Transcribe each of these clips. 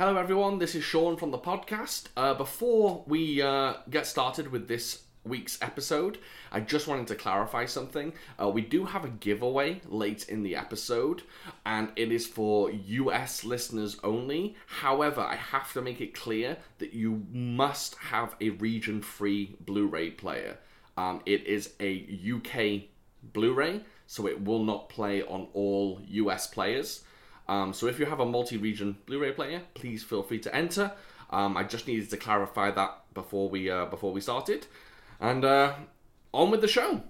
Hello, everyone. This is Sean from the podcast. Uh, before we uh, get started with this week's episode, I just wanted to clarify something. Uh, we do have a giveaway late in the episode, and it is for US listeners only. However, I have to make it clear that you must have a region free Blu ray player. Um, it is a UK Blu ray, so it will not play on all US players. Um, so if you have a multi-region Blu-ray player, please feel free to enter. Um, I just needed to clarify that before we uh, before we started, and uh, on with the show.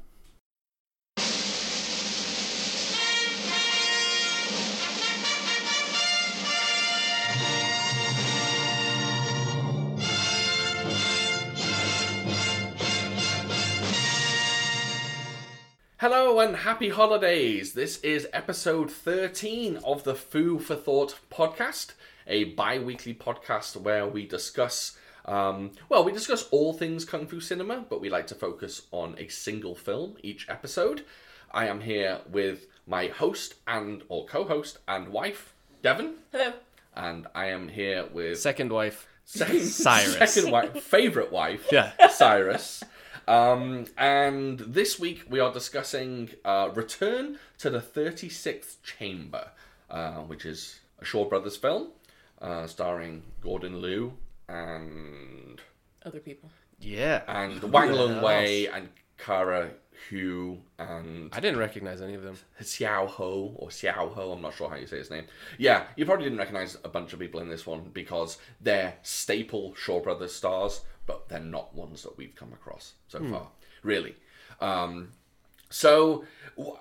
Hello and happy holidays. This is episode 13 of the Foo for Thought podcast, a bi weekly podcast where we discuss, um, well, we discuss all things Kung Fu cinema, but we like to focus on a single film each episode. I am here with my host and, or co host and wife, Devon, Hello. and I am here with Second wife. second, Cyrus. second wife, favorite wife, Yeah. Cyrus. Um, and this week we are discussing uh, Return to the 36th Chamber, uh, which is a Shaw Brothers film uh, starring Gordon Liu and Other people. Yeah. and Wang Lung? Wei and Kara Hui and I didn't recognize any of them. Xiao Ho or Xiao Ho, I'm not sure how you say his name. Yeah, you probably didn't recognize a bunch of people in this one because they're staple Shaw Brothers stars, but they're not ones that we've come across so far, really. Um, so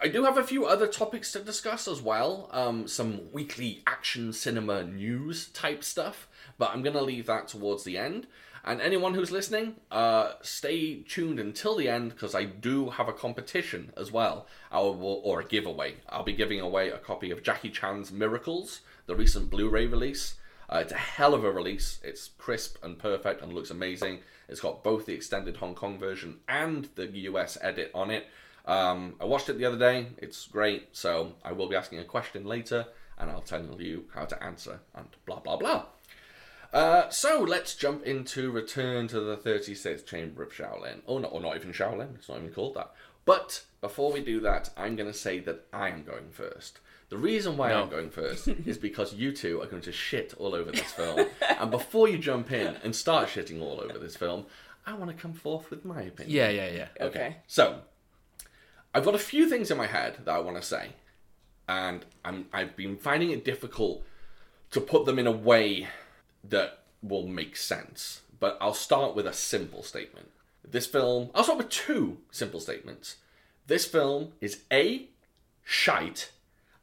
I do have a few other topics to discuss as well. Um, some weekly action cinema news type stuff, but I'm going to leave that towards the end. And anyone who's listening, uh, stay tuned until the end because I do have a competition as well, will, or a giveaway. I'll be giving away a copy of Jackie Chan's Miracles, the recent Blu-ray release. Uh, it's a hell of a release. It's crisp and perfect and looks amazing. It's got both the extended Hong Kong version and the US edit on it. Um, I watched it the other day. It's great. So I will be asking a question later, and I'll tell you how to answer and blah blah blah. Uh, so let's jump into Return to the 36th Chamber of Shaolin. Oh, no, or not even Shaolin. It's not even called that. But before we do that, I'm going to say that I am going first. The reason why I'm going first is because you two are going to shit all over this film. and before you jump in and start shitting all over this film, I want to come forth with my opinion. Yeah, yeah, yeah. Okay. So, I've got a few things in my head that I want to say, and I'm I've been finding it difficult to put them in a way that will make sense. But I'll start with a simple statement. This film, I'll start with two simple statements. This film is A, shite,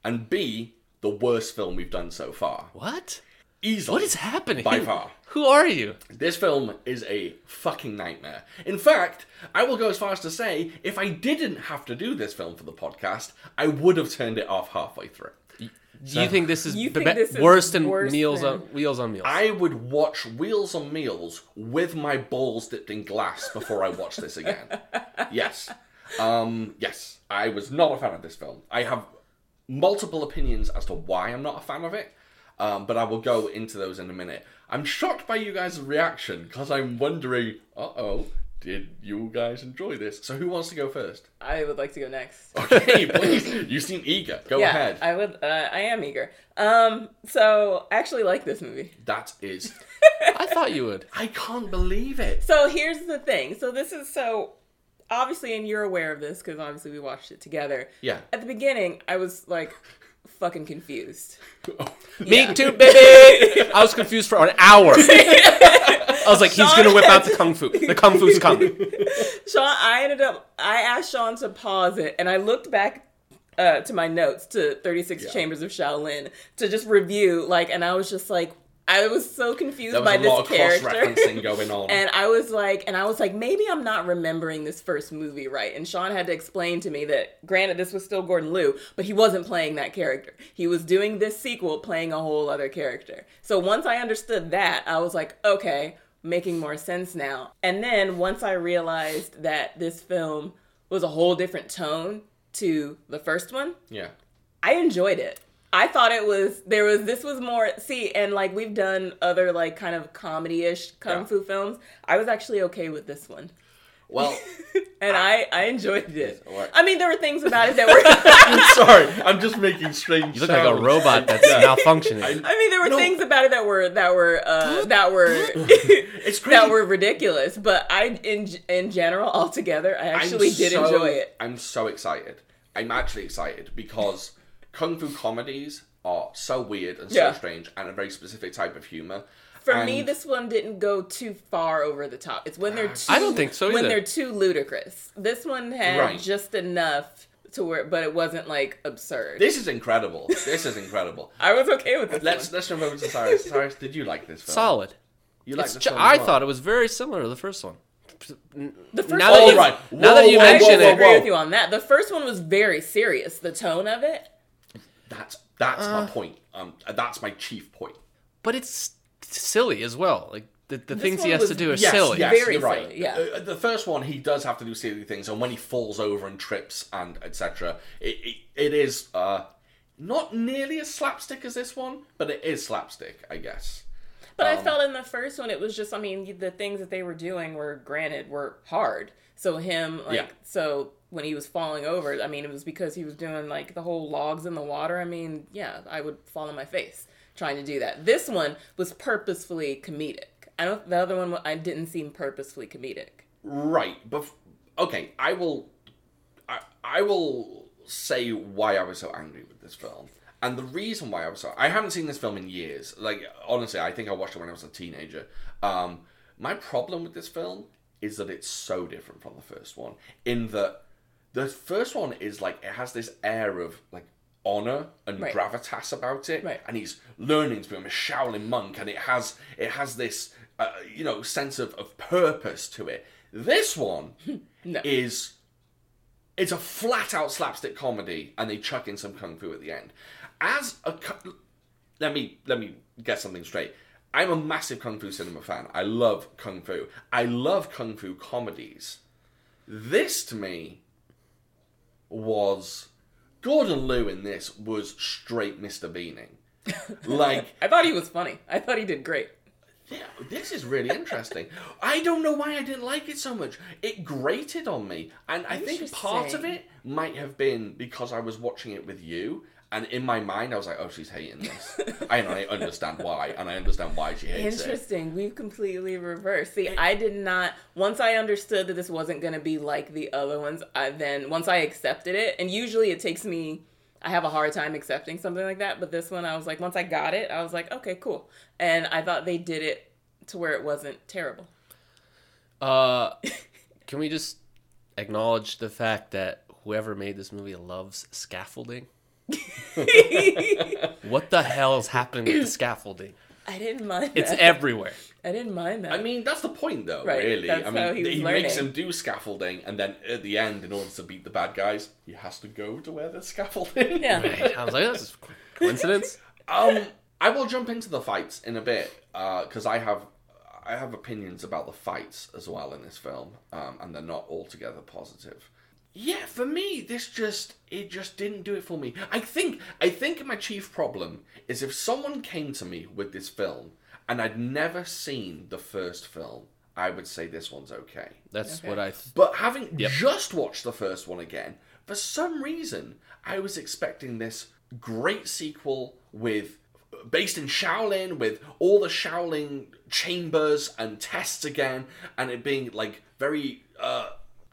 and B, the worst film we've done so far. What? Easily. What is happening? By far. Who are you? This film is a fucking nightmare. In fact, I will go as far as to say if I didn't have to do this film for the podcast, I would have turned it off halfway through. Do you think this is, You be- think this is worse than worse Meals than- on Wheels on Meals? I would watch Wheels on Meals with my balls dipped in glass before I watch this again. yes. Um, yes. I was not a fan of this film. I have multiple opinions as to why I'm not a fan of it, um, but I will go into those in a minute. I'm shocked by you guys' reaction because I'm wondering, uh oh, did you guys enjoy this? So who wants to go first? I would like to go next. Okay, please. You seem eager. Go yeah, ahead. I would. Uh, I am eager. Um. So I actually like this movie. That is. I thought you would. I can't believe it. So here's the thing. So this is so obviously, and you're aware of this because obviously we watched it together. Yeah. At the beginning, I was like fucking confused. Me Yeah. too, baby. I was confused for an hour. I was like, he's gonna whip out the kung fu. The kung fu's coming. Sean, I ended up. I asked Sean to pause it, and I looked back uh, to my notes to 36 Yeah. Chambers of Shaolin to just review. Like, and I was just like, I was so confused There was by a this lot of character. referencing going on. And I was like, and I was like, maybe I'm not remembering this first movie right. And Sean had to explain to me that, granted, this was still Gordon Liu, but he wasn't playing that character. He was doing this sequel playing a whole other character. So once I understood that, I was like, okay, making more sense now. And then once I realized that this film was a whole different tone to the first one, yeah. I enjoyed it. I thought it was there was this was more see and like we've done other like kind of comedy ish kung Yeah. fu films. I was actually okay with this one. Well, And I, I enjoyed it. What? I mean, there were things about it that were. I'm sorry. I'm just making strange. You look like a robot that's malfunctioning. I mean, there were No. things about it that were that were uh, that were It's crazy. that were ridiculous. But I, in in general, altogether, I actually I'm did so- enjoy it. I'm so excited. I'm actually excited because kung fu comedies are so weird and so Yeah. strange and a very specific type of humor. For me, this one didn't go too far over the top. It's when they're too. I don't think so When they're too ludicrous. This one had Right. just enough to where, but it wasn't like absurd. This is incredible. This is incredible. I was okay with this. Let's one. let's jump over to Cyrus. Cyrus, did you like this film? Solid. You like this ju- film? I well? thought it was very similar to the first one. The first now one that oh, you, right. now that Whoa, you whoa, I mention actually whoa, it, agree with you on that. The first one was very serious. The tone of it. That's that's Uh. my point. Um, that's my chief point. but it's silly as well. Like the, the things he one has to do are Yes, silly. yes, Very you're right. silly, yeah. Uh, the first one, he does have to do silly things, and when he falls over and trips and etc., it, it it is uh not nearly as slapstick as this one, but it is slapstick, I guess. But Um, I felt in the first one, it was just, I mean, the things that they were doing were, granted, were hard. So him, like, Yeah. so when he was falling over, I mean, it was because he was doing, like, the whole logs in the water. I mean, yeah, I would fall on my face trying to do that. This one was purposefully comedic. I don't, the other one, I didn't seem purposefully comedic. Right, but okay, I will, I, I will say why I was so angry with this film, and the reason why I was so I haven't seen this film in years. Like honestly, I think I watched it when I was a teenager. Um, my problem with this film is that it's so different from the first one. In that the first one is like it has this air of like honor and Right. gravitas about it, Right. and he's learning to become a Shaolin monk, and it has it has this uh, you know sense of, of purpose to it. This one No. is it's a flat out slapstick comedy, and they chuck in some kung fu at the end. As a let me let me get something straight. I'm a massive kung fu cinema fan. I love kung fu. I love kung fu comedies. This to me was Gordon Liu in this was straight Mr. Beaning. Like I thought he was funny. I thought he did great. yeah, this is really interesting. I don't know why I didn't like it so much. It grated on me, and I think part of it might have been because I was watching it with you, and in my mind I was like, "Oh, she's hating this," and I understand why, and I understand why she hates it. Interesting. We've completely reversed. See, I did not. Once I understood that this wasn't going to be like the other ones, I then once I accepted it, and usually it takes me. I have a hard time accepting something like that, but this one I was like, once I got it, I was like, okay, cool, and I thought they did it to where it wasn't terrible. Uh, can we just acknowledge the fact that whoever made this movie loves scaffolding? What the hell is happening with the scaffolding? I didn't mind. It's that. everywhere. I didn't mind that. I mean, that's the point, though. Right, Really, that's I mean, how he was makes him do scaffolding, and then at the end, in order to beat the bad guys, he has to go to where the scaffolding. yeah. I was like, that's just coincidence. Um, I will jump into the fights in a bit because I have I have opinions about the fights as well in this film, um, and they're not altogether positive. Yeah, for me, this just it just didn't do it for me. I think I think my chief problem is if someone came to me with this film and I'd never seen the first film, I would say this one's okay. That's Okay. what I. Th- But having Yep. just watched the first one again, for some reason, I was expecting this great sequel with based in Shaolin with all the Shaolin chambers and tests again, and it being like very uh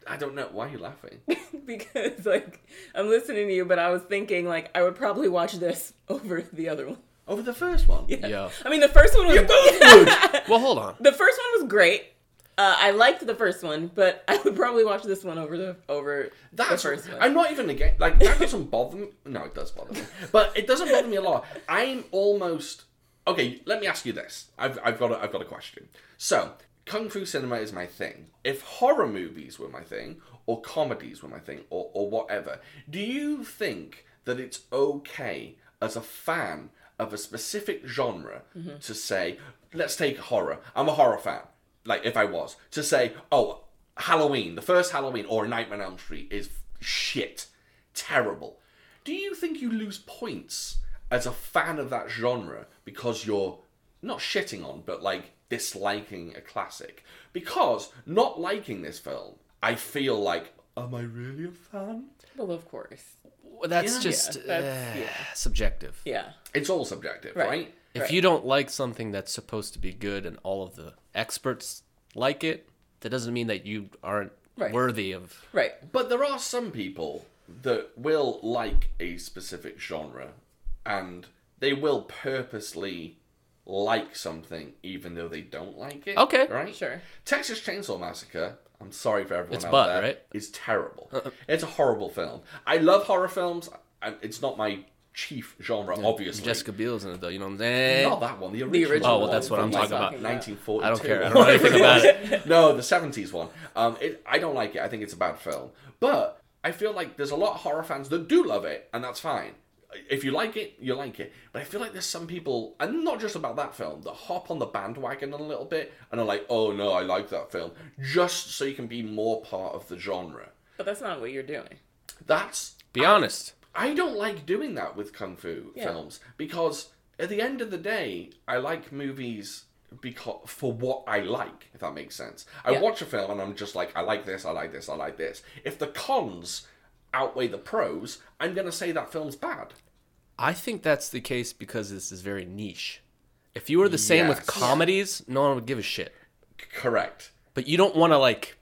I don't know why are you laughing. because like I'm listening to you, but I was thinking like I would probably watch this over the other one. Over the first one. yeah. I mean, the first one was good. Well, hold on. the first one was great. Uh, I liked the first one, but I would probably watch this one over the over That's the first one. I'm not even again like that doesn't bother me. No, it does bother me, but it doesn't bother me a lot. I'm almost okay. Let me ask you this. I've I've got a, I've got a question. So kung fu cinema is my thing. If horror movies were my thing, or comedies were my thing, or or whatever, do you think that it's okay as a fan of a specific genre mm-hmm. to say, let's take horror. I'm a horror fan. Like if I was to say, oh, Halloween, the first Halloween or Nightmare on Elm Street is shit, terrible. Do you think you lose points as a fan of that genre because you're not shitting on, but like disliking a classic. Because not liking this film, I feel like, am I really a fan? Well, of course. Well, that's Yeah. just Yeah, that's- uh, yeah. subjective. Yeah. It's all subjective, Right. right? If Right. you don't like something that's supposed to be good and all of the experts like it, that doesn't mean that you aren't Right. worthy of. Right. But there are some people that will like a specific genre and they will purposely like something even though they don't like it. Okay. Right? Sure. Texas Chainsaw Massacre, I'm sorry for everyone It's out butt, there, right? is terrible. it's a horrible film. I love horror films. I- It's not my chief genre, obviously. Jessica Biel's in it though. You know what I'm saying? Not that one, the original. original Oh, well, that's what I'm talking about. 1942. I don't care. I don't know anything about it. no, the 70s one. Um, it, I don't like it. I think it's a bad film. But I feel like there's a lot of horror fans that do love it, and that's fine. If you like it, you like it. But I feel like there's some people, and not just about that film, that hop on the bandwagon a little bit and are like, oh no, I like that film, just so you can be more part of the genre. But that's not what you're doing. That's Be honest. I don't like doing that with kung fu Yeah. films because at the end of the day, I like movies because for what I like, if that makes sense. I Yeah. watch a film and I'm just like, I like this, I like this, I like this. If the cons outweigh the pros, I'm gonna say that film's bad. I think that's the case because this is very niche. If you were the same with comedies, no one would give a shit. Correct. But you don't want to like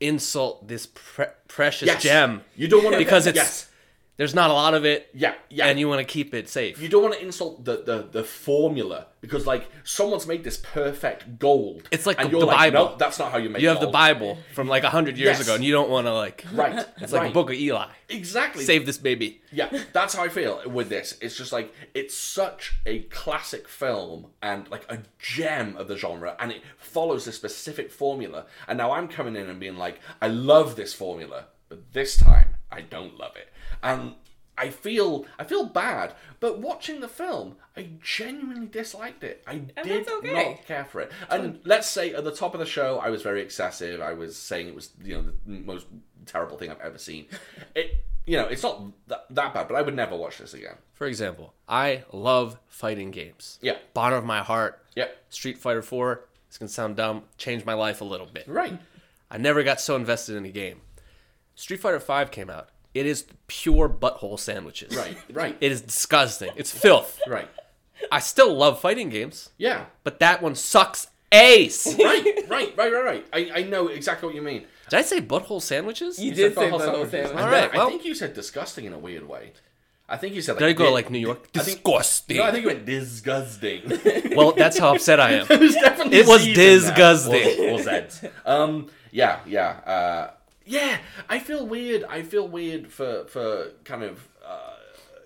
insult this pre- precious Yes. gem You don't want to because it's yes. There's not a lot of it. Yeah, yeah. and you want to keep it safe. you don't want to insult the, the, the formula because like someone's made this perfect gold. It's like the- the like, Bible. No, that's not how you make. It. You have the. Bible from like a hundred years Yes. ago, and you don't want to like. Right. It's like right. a book of Eli. Exactly. Save this baby. Yeah, that's how I feel with this. It's just like it's such a classic film and like a gem of the genre, and it follows a specific formula. And now I'm coming in and being like, I love this formula, but this time I don't love it, and I feel I feel bad. But watching the film, I genuinely disliked it. I did okay. not care for it. And let's say at the top of the show, I was very excessive. I was saying it was you know the most terrible thing I've ever seen. It you know it's not that, that bad, but I would never watch this again. For example, I love fighting games. Yeah. Bottom of my heart. Yep. Street Fighter 4. It's gonna sound dumb. Changed my life a little bit. Right. I never got so invested in a game. Street Fighter 5 came out. It is pure butthole sandwiches. Right. Right. It is disgusting. It's filth. right. I still love fighting games, Yeah. but that one sucks ace. Did Right. Right. Right. Right. Right. I, I know exactly what you mean. Did I say butthole sandwiches? You You did said say butthole butthole sandwiches. sandwich. And All then right, I well- think you said disgusting in a weird way. I think you said like. Did I go di- like New York? I think- Disgusting. No, I think you went disgusting. well, that's how upset I am. it was definitely. It was Z's in there. disgusting. Or, or Zeds. Um. Yeah. Yeah. Uh. Yeah. I feel weird. I feel weird for for kind of uh,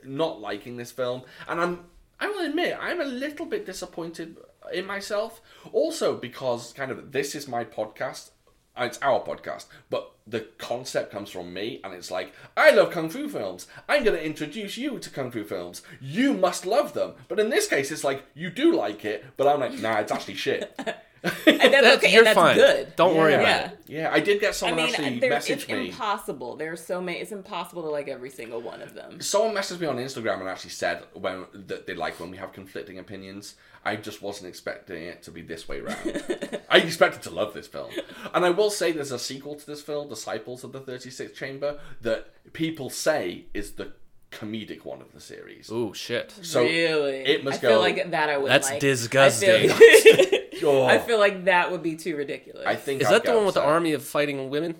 not liking this film, and I'm. I will admit I'm a little bit disappointed in myself. Also because kind of this is my podcast. uh, It's our podcast, but the concept comes from me, and it's like, I love kung fu films. I'm going to introduce you to kung fu films. You must love them. But in this case, it's like, you do like it, but I'm like, nah, it's actually shit. And that's, That's- okay. you're and that's fine. good. Don't worry about Yeah. it. Yeah, I did get I someone mean, actually there's, message it's me. impossible. There's so many. It's impossible to like every single one of them. Someone messaged me on Instagram and actually said when that they like when we have conflicting opinions. I just wasn't expecting it to be this way round. I expected to love this film, and I will say there's a sequel to this film, Disciples of the Thirty Sixth Chamber, that people say is the comedic one of the series. Oh shit. So really, it must I feel like that. I would. That's like. disgusting. I feel, Oh, I feel like that would be too ridiculous. I think Is I'd that the one with the army of fighting women?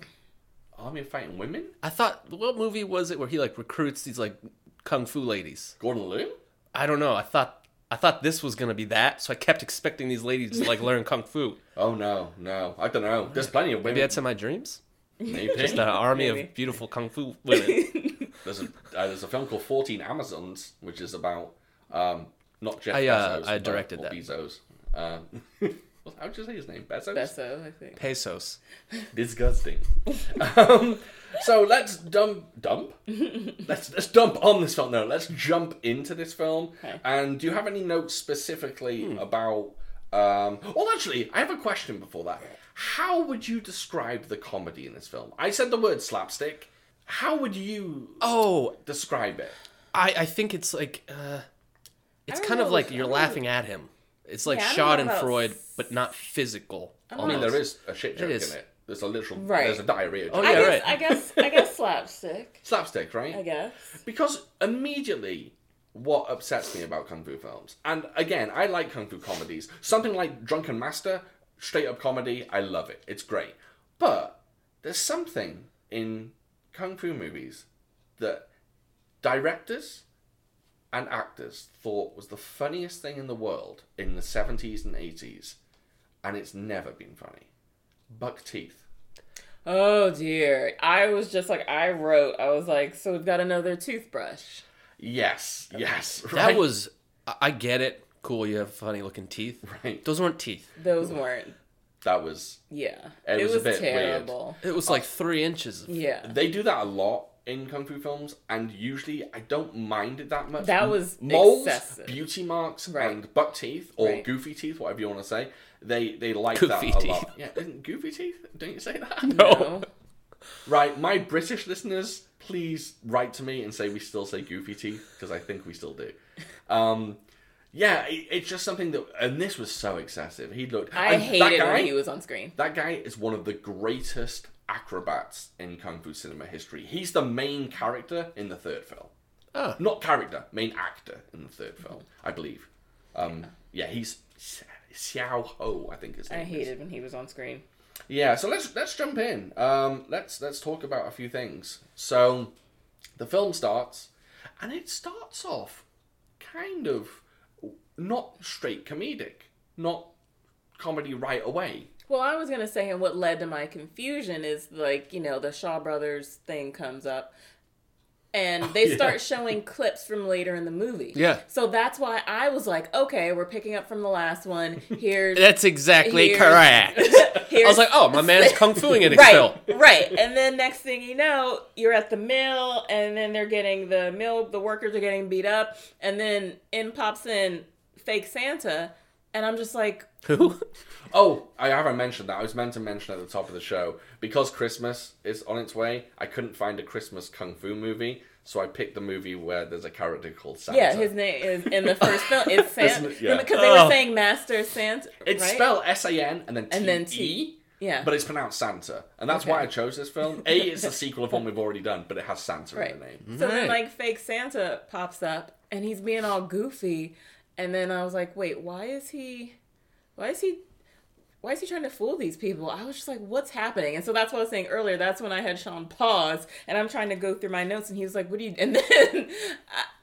Army of Fighting Women? I thought, what movie was it where he like recruits these like kung fu ladies? Gordon Liu? I don't know. I thought I thought this was gonna be that, so I kept expecting these ladies to like learn kung fu. Oh no, no, I don't know. There's plenty of women. Maybe women. that's in my dreams. Maybe. Just an army Maybe. of beautiful kung fu women. There's a uh, there's a film called Fourteen Amazons, which is about um not Jeff I, uh, Bezos. I but- directed or that. Bezos. Um, how'd you say his name? Bezos. Besso, I think. Pesos. Disgusting. um, so let's dump dump. let's let's dump on this film. No, let's jump into this film. Okay. And do you have any notes specifically about? Um, well, actually, I have a question before that. How would you describe the comedy in this film? I said the word slapstick. How would you Oh, describe it? I I think it's like uh, It's don't kind of like you're I laughing at him. It's like Yeah, I don't about Schadenfreude, but not physical. I mean, there is a shit joke is. in it. There's a literal. Right. There's a diarrhea joke. Oh, I yeah, guess, right. I guess I guess slapstick. Slapstick, right? I guess. Because immediately, what upsets me about kung fu films, and again, I like kung fu comedies. Something like Drunken Master, straight up comedy, I love it. It's great. But there's something in kung fu movies that directors and actors thought was the funniest thing in the world in the 70s and 80s, and it's never been funny. Buck teeth. Oh dear. I was just like I wrote. I was like, so we've got another toothbrush. Yes, yes. That was. I- I get it. Cool, you have funny looking teeth. Right. Those weren't teeth. Those weren't. That was Yeah. It It, was was, a bit weird. terrible. It was like three inches. Of, Yeah. They do that a lot in kung fu films, and usually I don't mind it that much. That was moles, excessive. beauty marks, Right. and buck teeth or Right. goofy teeth, whatever you want to say. They they like Goofy that a teeth. lot. Yeah, isn't goofy teeth? Don't you say that? No. Right, my British listeners, please write to me and say we still say goofy teeth because I think we still do. Um, yeah, it, it's just something that, and this was so excessive. He looked. I and that hated guy, when he was on screen. That guy is one of the greatest acrobats in kung fu cinema history. He's the main character in the third film. Ah. Not character, main actor in the third film, I believe. Um, yeah, he's Xiao Ho, I think his name I is. hated when he was on screen. Yeah, so let's let's jump in. Um, let's let's talk about a few things. So, the film starts, and it starts off kind of not straight comedic, not comedy right away. Well, I was gonna say, and what led to my confusion is like you know the Shaw Brothers thing comes up, and they yeah. start showing clips from later in the movie. Yeah. So that's why I was like, okay, we're picking up from the last one. Here's That's exactly Here's- correct. I was like, oh, my man is kung fuing it right, right. And then next thing you know, you're at the mill, and then they're getting the mill. The workers are getting beat up, and then in pops in fake Santa, and I'm just like, Who? Oh, I haven't mentioned that. I was meant to mention at the top of the show because Christmas is on its way. I couldn't find a Christmas kung fu movie, so I picked the movie where there's a character called Santa. yeah, his name is in the first film. It's Santa Isn't? Yeah. because they Oh. were saying Master Santa. It's right? spelled S A N and then T And then. T. Yeah. But it's pronounced Santa, and that's Okay. why I chose this film. A, is a sequel of one we've already done, but it has Santa Right. in the name. So then, like, fake Santa pops up, and he's being all goofy. And then I was like, wait, why is he? Why is he? Why is he trying to fool these people? I was just like, what's happening? And so that's what I was saying earlier. That's when I had Sean pause, and I'm trying to go through my notes, and he was like, "What do you?" And then,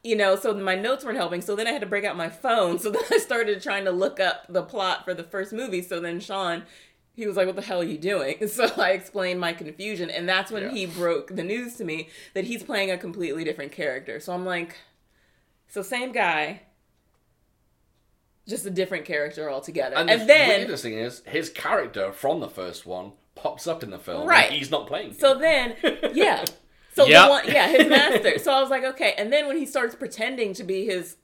you know, so my notes weren't helping. So then I had to break out my phone. So then I started trying to look up the plot for the first movie. So then Sean. He was like, "What the hell are you doing?" So I explained my confusion, and that's when Yeah. he broke the news to me that he's playing a completely different character. So I'm like, so same guy, just a different character altogether. And, And, the then, weirdest thing is, his character from the first one pops up in the film. Right. and he's not playing. so then, yeah. So Yep. the one, yeah, his master. So I was like, okay. And then when he starts pretending to be his,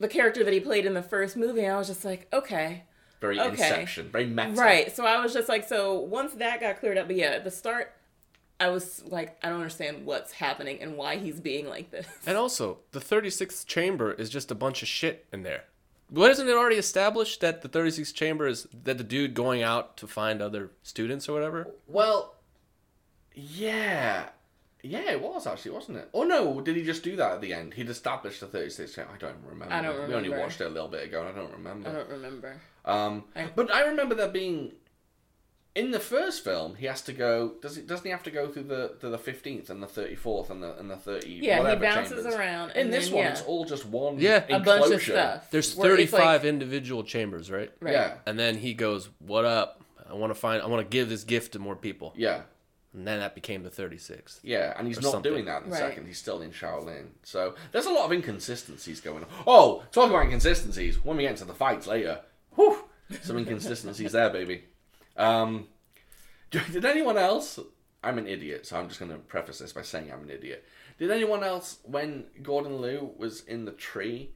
the character that he played in the first movie, I was just like, okay. very okay. Inception, very meta. Right. So I was just like, so once that got cleared up, but yeah, at the start, I was like, I don't understand what's happening and why he's being like this. And also, the 36th chamber is just a bunch of shit in there. What isn't it already established that the 36th chamber is that the dude going out to find other students or whatever? Well, yeah. Yeah, it was actually, wasn't it? Oh no, did he just do that at the end? He'd established the 36 chapter. I don't remember. I don't remember. We only watched it a little bit ago and I don't remember. I don't remember. Um, I- but I remember there being in the first film he has to go. Does he? Doesn't he have to go through the to the fifteenth and the thirty fourth and the and the thirty? Yeah, he bounces chambers. around, In and this then, one, yeah. it's all just one. Yeah. A bunch of stuff. There's 35 like- individual chambers, right? Right. Yeah, And then he goes, "What up? I want to find I want to give this gift to more people." yeah, And then that became the 36th. yeah, and he's not something. doing that in the Right. second. He's still in Shaolin. So there's a lot of inconsistencies going on. Oh, talk about inconsistencies. When we get into the fights later, whew, some inconsistencies there, baby. Um, did anyone else? I'm an idiot, so I'm just going to preface this by saying I'm an idiot. Did anyone else, when Gordon Liu was in the tree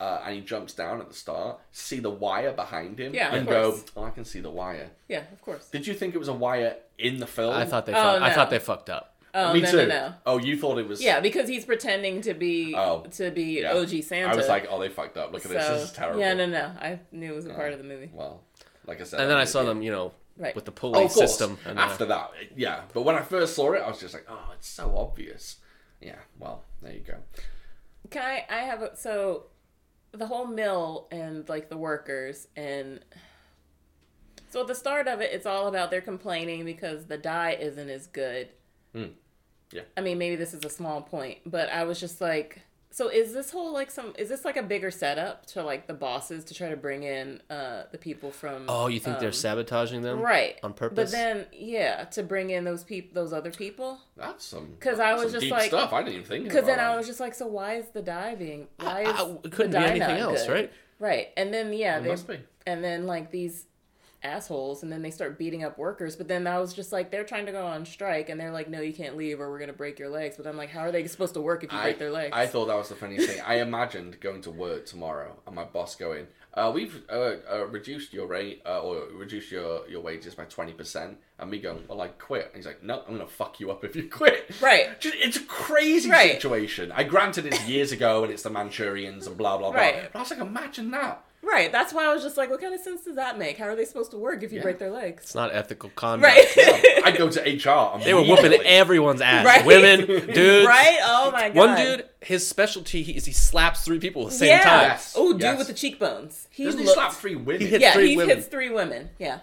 uh, and he jumps down at the start, see the wire behind him Yeah, of and go, "Oh, I can see the wire." Yeah, of course. Did you think it was a wire in the film? I thought they Oh, fuck- I thought they fucked up. Oh, Me no, too. no, no. Oh, you thought it was? Yeah, because he's pretending to be Oh, to be yeah. OG Santa. I was like, oh, they fucked up. Look at this. So- This is terrible. Yeah, no, no. I knew it was a part of the movie. Well, like I said. And then I saw them, you know, Right. with the Oh, pulley of course. system. And, uh, After that, yeah. But when I first saw it, I was just like, oh, it's so obvious. Yeah. Well, there you go. Can I? I have a, so the whole mill and like the workers and so at the start of it, it's all about they're complaining because the dye isn't as good. Hmm. Yeah. I mean, maybe this is a small point, but I was just like, so is this whole like some is this like a bigger setup to like the bosses to try to bring in uh the people from? oh, you think they're um, sabotaging them? right on purpose? But then, yeah, to bring in those people, those other people. That's some Cuz I was just like- stuff. I didn't even think. Because then about I was just like, so why is the dye being? Why is I- it couldn't the be anything else, good? right? Right, and then yeah, It they must be. and then like these assholes, and then they start beating up workers. But then I was just like, they're trying to go on strike, and they're like, no, you can't leave, or we're gonna break your legs. But I'm like, how are they supposed to work if you I, break their legs? I thought that was the funniest thing. I imagined going to work tomorrow and my boss going, uh, "We've uh, uh, reduced your rate uh, or reduced your, your wages by twenty percent," and me going, "Well, I quit." And he's like, "No, I'm gonna fuck you up if you quit." Right. Just, it's a crazy Right. situation. I granted it's years ago and it's the Manchurians and blah blah blah. Right. But I was like, imagine that. Right. That's why I was just like, what kind of sense does that make? How are they supposed to work if you Yeah. break their legs? It's not ethical conduct. Right. Yeah, I'd go to HR. They were whooping everyone's ass. Right. Women, dudes. right. Oh my god. One dude, his specialty is he slaps three people at the same Yeah. time. Yes. Oh, dude Yes. with the cheekbones. He Doesn't he looked- slap three women? He hit Yeah, three he women. hits three women. Yeah.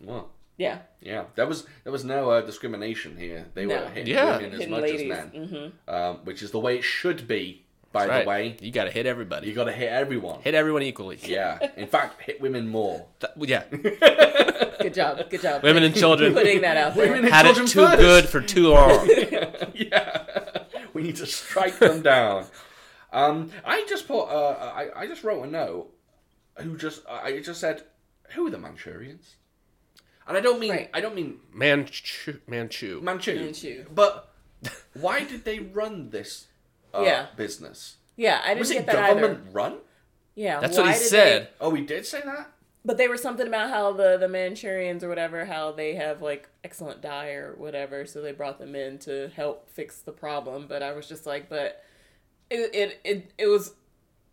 Well, Yeah. yeah, there was there was no uh, discrimination here. They No. were hitting Yeah. women as Hidden much ladies. as men, hmm um, which is the way it should be. By Right. the way, you got to hit everybody. you got to hit everyone. hit everyone equally. Yeah, in fact, hit women more. Th- yeah. Good job. Good job. Women and children Putting that out there. Women and had it too first. good for too long. yeah, we need to strike them down. Um, I just put, uh, I, I just wrote a note. Who just, I just said, who are the Manchurians? And I don't mean, Right. I don't mean Manchu. Manchu. Manchu, Manchu. but why did they run this uh, Yeah. business? Yeah, I didn't Was get it that government either. run? Yeah, That's what why he said. they- Oh, he did say that. but they were something about how the the Manchurians or whatever, how they have like excellent dye or whatever, so they brought them in to help fix the problem. But I was just like, but it it it, it was.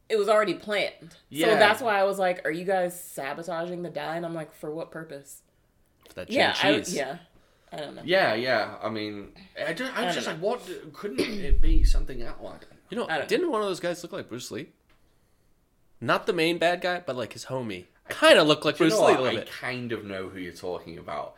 It was already planned, Yeah. so that's why I was like, "Are you guys sabotaging the dye?" And I'm like, "For what purpose?" That Yeah, I, cheese. yeah, I don't know. Yeah, yeah. I mean, I, just, I was I just don't like, what? Couldn't it be something else? I don't know. You know, I don't didn't one of those guys look like Bruce Lee? Not the main bad guy, but like his homie. Kind of looked like Bruce Lee a little I bit. kind of know who you're talking about.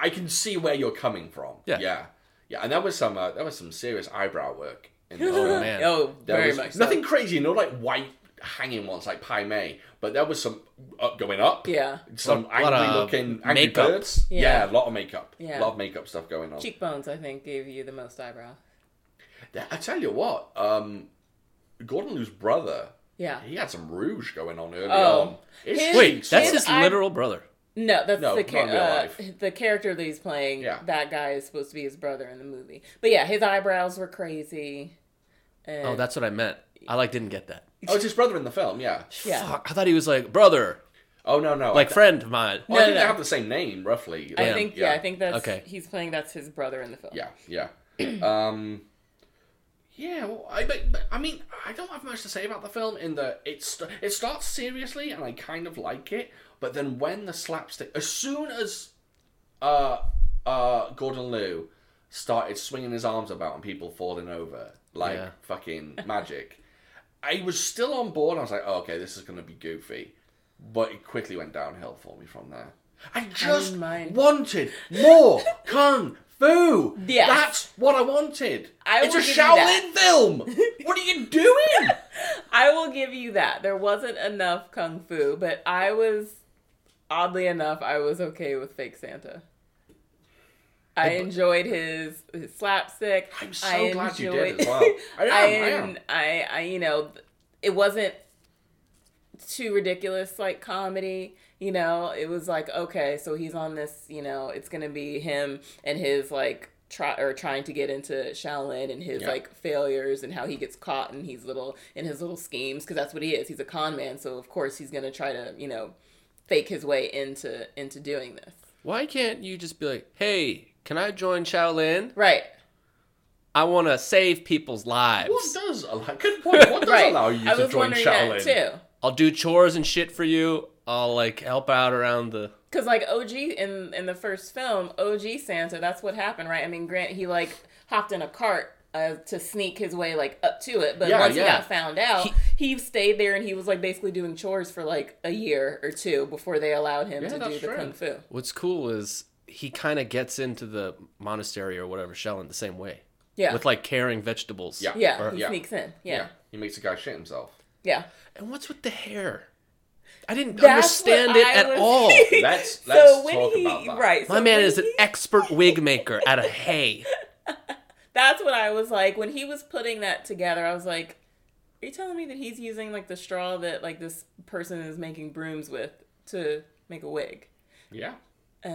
I can see where you're coming from. Yeah. yeah, yeah. And that was some, uh, there was some serious eyebrow work. In this Oh, man. Oh, There very was much. so. nothing crazy, no like white hanging ones like Pai Mei, but there was some up going up. Yeah. Some A lot angry looking angry makeup. birds. Yeah. Yeah. a lot of makeup. Yeah. a lot of makeup stuff going on. Cheekbones, I think, gave you the most eyebrow. I tell you what, um, Gordon Liu's brother, Yeah. he had some rouge going on early Oh. on. His- Wait, that's His his eye- literal brother. No, that's No, the not char- uh, the character that he's playing. Yeah. That guy is supposed to be his brother in the movie. But yeah, his eyebrows were crazy. And Oh, that's what I meant. I like didn't get that. Oh, it's his brother in the film, yeah. yeah. Fuck, I thought he was like brother, Oh no, no, like I, friend of mine. well, I No, think no, they no. have the same name roughly. I Like, think yeah. I think that's Okay. he's playing that's his brother in the film. yeah, yeah. um, yeah. Well, I, but, but, I mean, I don't have much to say about the film in that it st- it starts seriously and I kind of like it, but then when the slapstick, as soon as uh uh Gordon Liu started swinging his arms about and people falling over like Yeah. fucking magic. I was still on board. I was like, oh, okay, this is going to be goofy. But it quickly went downhill for me from there. I just mind. wanted more kung fu. Yes. That's what I wanted. I it's a will give you Shaolin film. what are you doing? I will give you that. There wasn't enough kung fu, but I was oddly enough, I was okay with fake Santa. I enjoyed his, his slapstick. I'm so I glad you enjoyed- did as well. I am, I, I am. I, I, you know, it wasn't too ridiculous like comedy. You know, it was like okay, so he's on this. You know, it's gonna be him and his like try or trying to get into Shaolin and his like failures and how he gets caught in his little in his little schemes because that's what he is. He's a con man, so of course he's gonna try to you know fake his way into into doing this. Why can't you just be like, hey, can I join Shaolin? Right. I want to save people's lives. What does allow? Good point. What does Right. allow you I to was join wondering Shaolin? that too. I'll do chores and shit for you. I'll like help out around the. Cause like OG in in the first film, OG Santa, that's what happened, right? I mean, Grant he like hopped in a cart uh, to sneak his way like up to it, but Yeah, once yeah. he got found out, he, stayed there and he was like basically doing chores for like a year or two before they allowed him Yeah, to do the true. kung fu. What's cool is he kind of gets into the monastery or whatever Shaolin the same way. Yeah, With like carrying vegetables. Yeah. yeah, or- he yeah. sneaks in. Yeah, He makes a guy shit himself. yeah. And what's with the hair? I didn't That's understand it I at was- all. That's us so let's when talk he about that. right, My so man when is an expert wig maker out of hay. That's what I was like when he was putting that together. I was like, "Are you telling me that he's using like the straw that like this person is making brooms with to make a wig?" Yeah,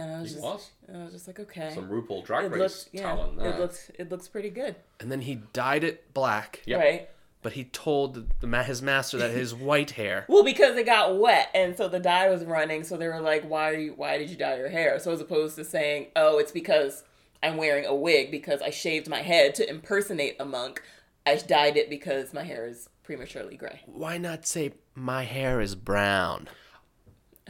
And I was he just, was. and I was just like, "Okay." Some RuPaul Drag it Race looks, yeah, talent there. it looks, it looks pretty good, And then he dyed it black, Yeah. right? but he told the, ma- his master that his white hair. Well, because it got wet, and so the dye was running. So they were like, "Why? Why did you dye your hair?" So as opposed to saying, "Oh, it's because I'm wearing a wig because I shaved my head to impersonate a monk," I dyed it because my hair is prematurely gray. Why not say my hair is brown,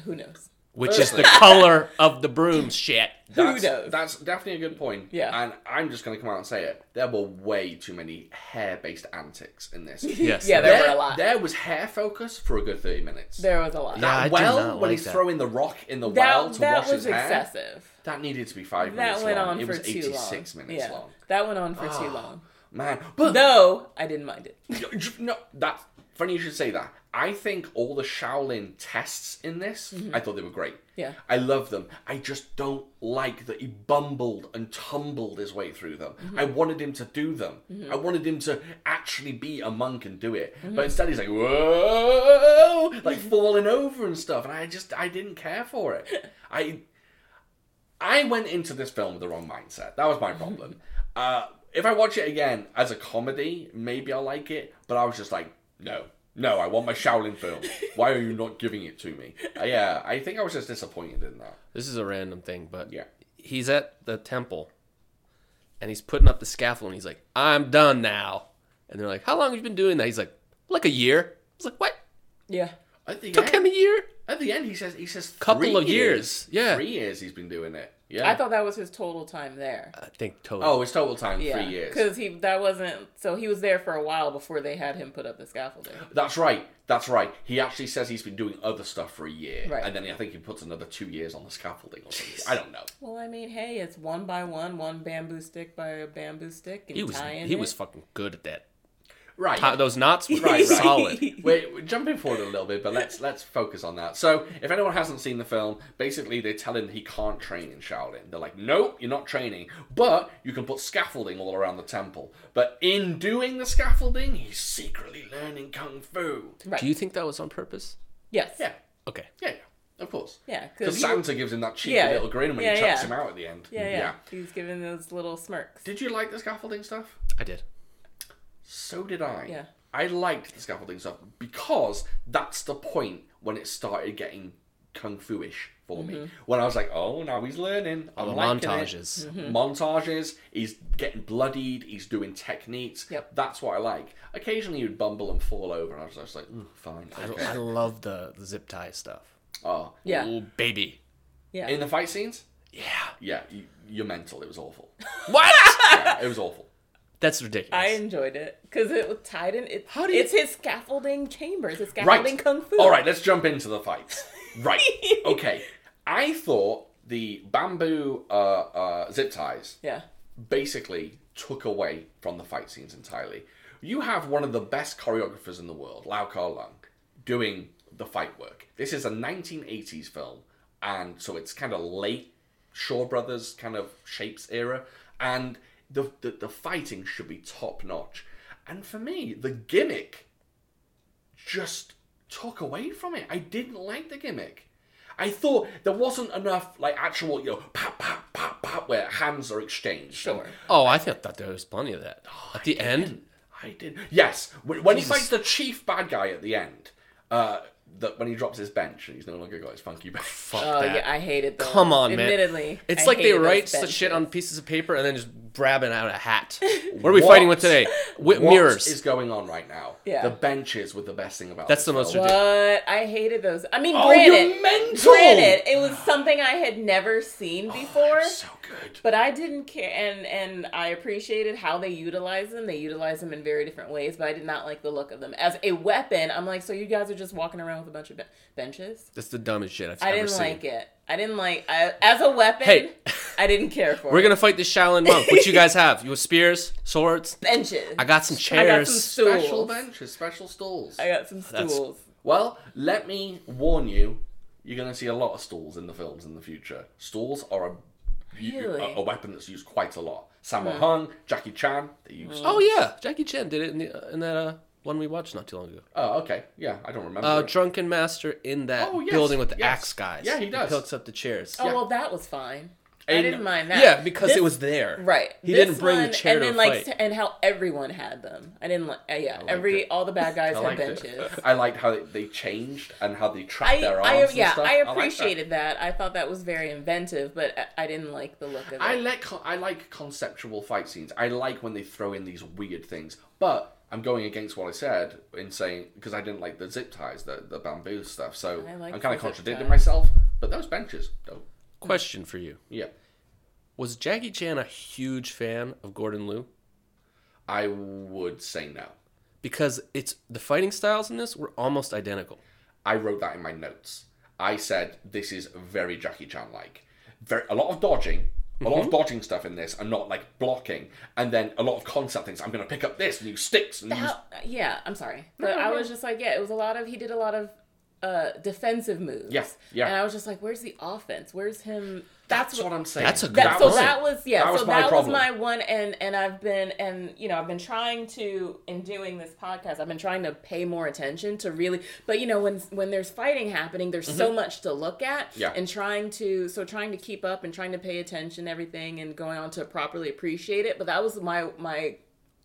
Who knows? Which is the color of the broom shit? That's, Who knows? That's definitely a good point. Yeah. And I'm just going to come out and say it. There were way too many hair based antics in this. Yes. Yeah, there there, were a lot. there was hair focus for a good 30 minutes. There was a lot. Yeah, I that did well, not when like he's that. throwing the rock in the well to that wash was his hair, That was excessive. that needed to be five That minutes went long. on it for was too 86 long. minutes yeah, long. that went on for too Ah. long. Man, but Though I didn't mind it. no, that's funny you should say that. I think all the Shaolin tests in this, I thought they were great. Mm-hmm. Yeah. I love them. I just don't like that he bumbled and tumbled his way through them. Mm-hmm. I wanted him to do them. I wanted him to actually be a monk and do it. Mm-hmm. But instead he's like, whoa, like falling over and stuff. And I just, I didn't care for it. I, I went into this film with the wrong mindset. That was my problem. uh, if I watch it again as a comedy, maybe I'll like it. But I was just like, no, no, I want my Shaolin film. Why are you not giving it to me? Uh, yeah, I think I was just disappointed in that. This is a random thing, but Yeah. he's at the temple and he's putting up the scaffold and he's like, I'm done now. And they're like, How long have you been doing that? He's like, Like a year. I was like, What? Yeah. At the Took him end, a year? at the end, he says he says Couple three of years. Yeah. three years he's been doing it. Yeah. I thought that was his total time there. I think total. oh, it's total time Yeah, three years. because he that wasn't so he was there for a while before they had him put up the scaffolding. That's right. That's right. He actually says he's been doing other stuff for a year, Right. and then I think he puts another two years on the scaffolding or something. I don't know. Well, I mean, hey, it's one by one, one bamboo stick by a bamboo stick, and he was tying he it. was fucking good at that. Right. Ti- Those knots were Right, right. solid. We're, we're jumping forward a little bit, but let's let's focus on that. So, if anyone hasn't seen the film, basically they tell him he can't train in Shaolin. They're like, "Nope, you're not training, but you can put scaffolding all around the temple." But in doing the scaffolding, he's secretly learning kung fu. Right. Do you think that was on purpose? yes. Yeah, Okay. yeah, yeah, of course. Yeah. Because Santa gives him that cheeky Yeah, little grin when yeah, he chucks yeah. him out at the end. Yeah, yeah, He's giving those little smirks. Did you like the scaffolding stuff? I did. So did I. Yeah. I liked the scaffolding stuff because that's the point when it started getting kung fu-ish for me. Mm-hmm. When I was like, oh, now he's learning. I'm the liking montages. It. Montages. He's getting bloodied. He's doing techniques. Yep. That's what I like. Occasionally he'd bumble and fall over, and I was just like, "Ooh, fine. I, Okay. I love the, the zip tie stuff. oh. Yeah. Oh, baby. Yeah. In the fight scenes, Yeah. yeah, you, you're mental. It was awful. What? Yeah, it was awful. That's ridiculous. I enjoyed it because it was tied in. It, How do you- It's his scaffolding chambers. His scaffolding Right. kung fu. All right, let's jump into the fights. Right. okay. I thought the bamboo uh, uh, zip ties Yeah. basically took away from the fight scenes entirely. You have one of the best choreographers in the world, Lau Kar Lung, doing the fight work. This is a 1980s film, and so it's kind of late Shaw Brothers kind of shapes era, and the, the, the fighting should be top notch. And for me, the gimmick just took away from it. I didn't like the gimmick. I thought there wasn't enough like actual, you know, pop, pop, pop, pop, where hands are exchanged. Sure. oh, I thought, that there was plenty of that. At the end, I did. Yes, when, when he fights the chief bad guy at the end, uh, that when he drops his bench and he's no longer got his funky bench. Fuck Oh that. yeah, I hated those. Come on, man. Admittedly, It's I like they write the shit on pieces of paper and then just grabbing out a hat. What are we What? fighting with today? Wi- What mirrors. is going on right now? Yeah. The benches were the best thing about That's the most film. What? I hated those. I mean, Oh, granted, you're mental! granted, it was something I had never seen oh, before. Oh, so good. But I didn't care, and and I appreciated how they utilize them. They utilize them in very different ways, but I did not like the look of them as a weapon. I'm like, so you guys are just walking around with a bunch of be- benches? That's the dumbest shit I've I ever didn't seen. like it. I didn't like I, as a weapon. Hey. I didn't care for. It. We're it. gonna fight this Shaolin monk. What you guys have? You have spears, swords. benches. I got some I got chairs. some stools. Special benches, special stalls. I got some That's- stools. Well, let me warn you, you're going to see a lot of stalls in the films in the future. Stalls are a, Really? a, a weapon that's used quite a lot. Sammo Hung, Jackie Chan, they use. Oh yeah, Jackie Chan did it in, the, in that uh, one we watched not too long ago. Oh, okay. Yeah, I don't remember. Uh. Drunken Master in that Oh, yes, building with the yes. axe guys. Yeah, he does. He hooks up the chairs. Oh Yeah. well, that was fine. I And- didn't mind that. Yeah, because This- it was there. Right. He This didn't bring the one- chair and then like fight. and how everyone had them. I didn't like. Uh, yeah, every it. all the bad guys had benches. it. I liked how they changed and how they trapped I, their arms I yeah. I like that. appreciated that. I thought that was very inventive, but I, I didn't like the look of it. I like I like conceptual fight scenes. I like when they throw in these weird things. But I'm going against what I said in saying because I didn't like the zip ties, the the bamboo stuff. So I I'm kind of contradicting myself. But those benches, dope. Question for you: Yeah, Was Jackie Chan a huge fan of Gordon Liu? I would say no. Because it's the fighting styles in this were almost identical. I wrote that in my notes. I said this is very Jackie Chan like. Very a lot of dodging, a lot of mm-hmm. dodging stuff in this, and not like blocking, and then a lot of concept things. I'm gonna pick up this and use sticks and use How- uh, yeah, I'm sorry, but no, I no. was just like, yeah, it was a lot of. He did a lot of uh defensive moves. Yeah, yeah. And I was just like, where's the offense? Where's him? That's, That's what I'm saying. That's a good That, so that was yeah. That was so my that problem. was my one, and and I've been and you know I've been trying to in doing this podcast. I've been trying to pay more attention to really, but you know when when there's fighting happening, there's so much to look at. Mm-hmm. Yeah. And trying to so trying to keep up and trying to pay attention to everything and going on to properly appreciate it. But that was my my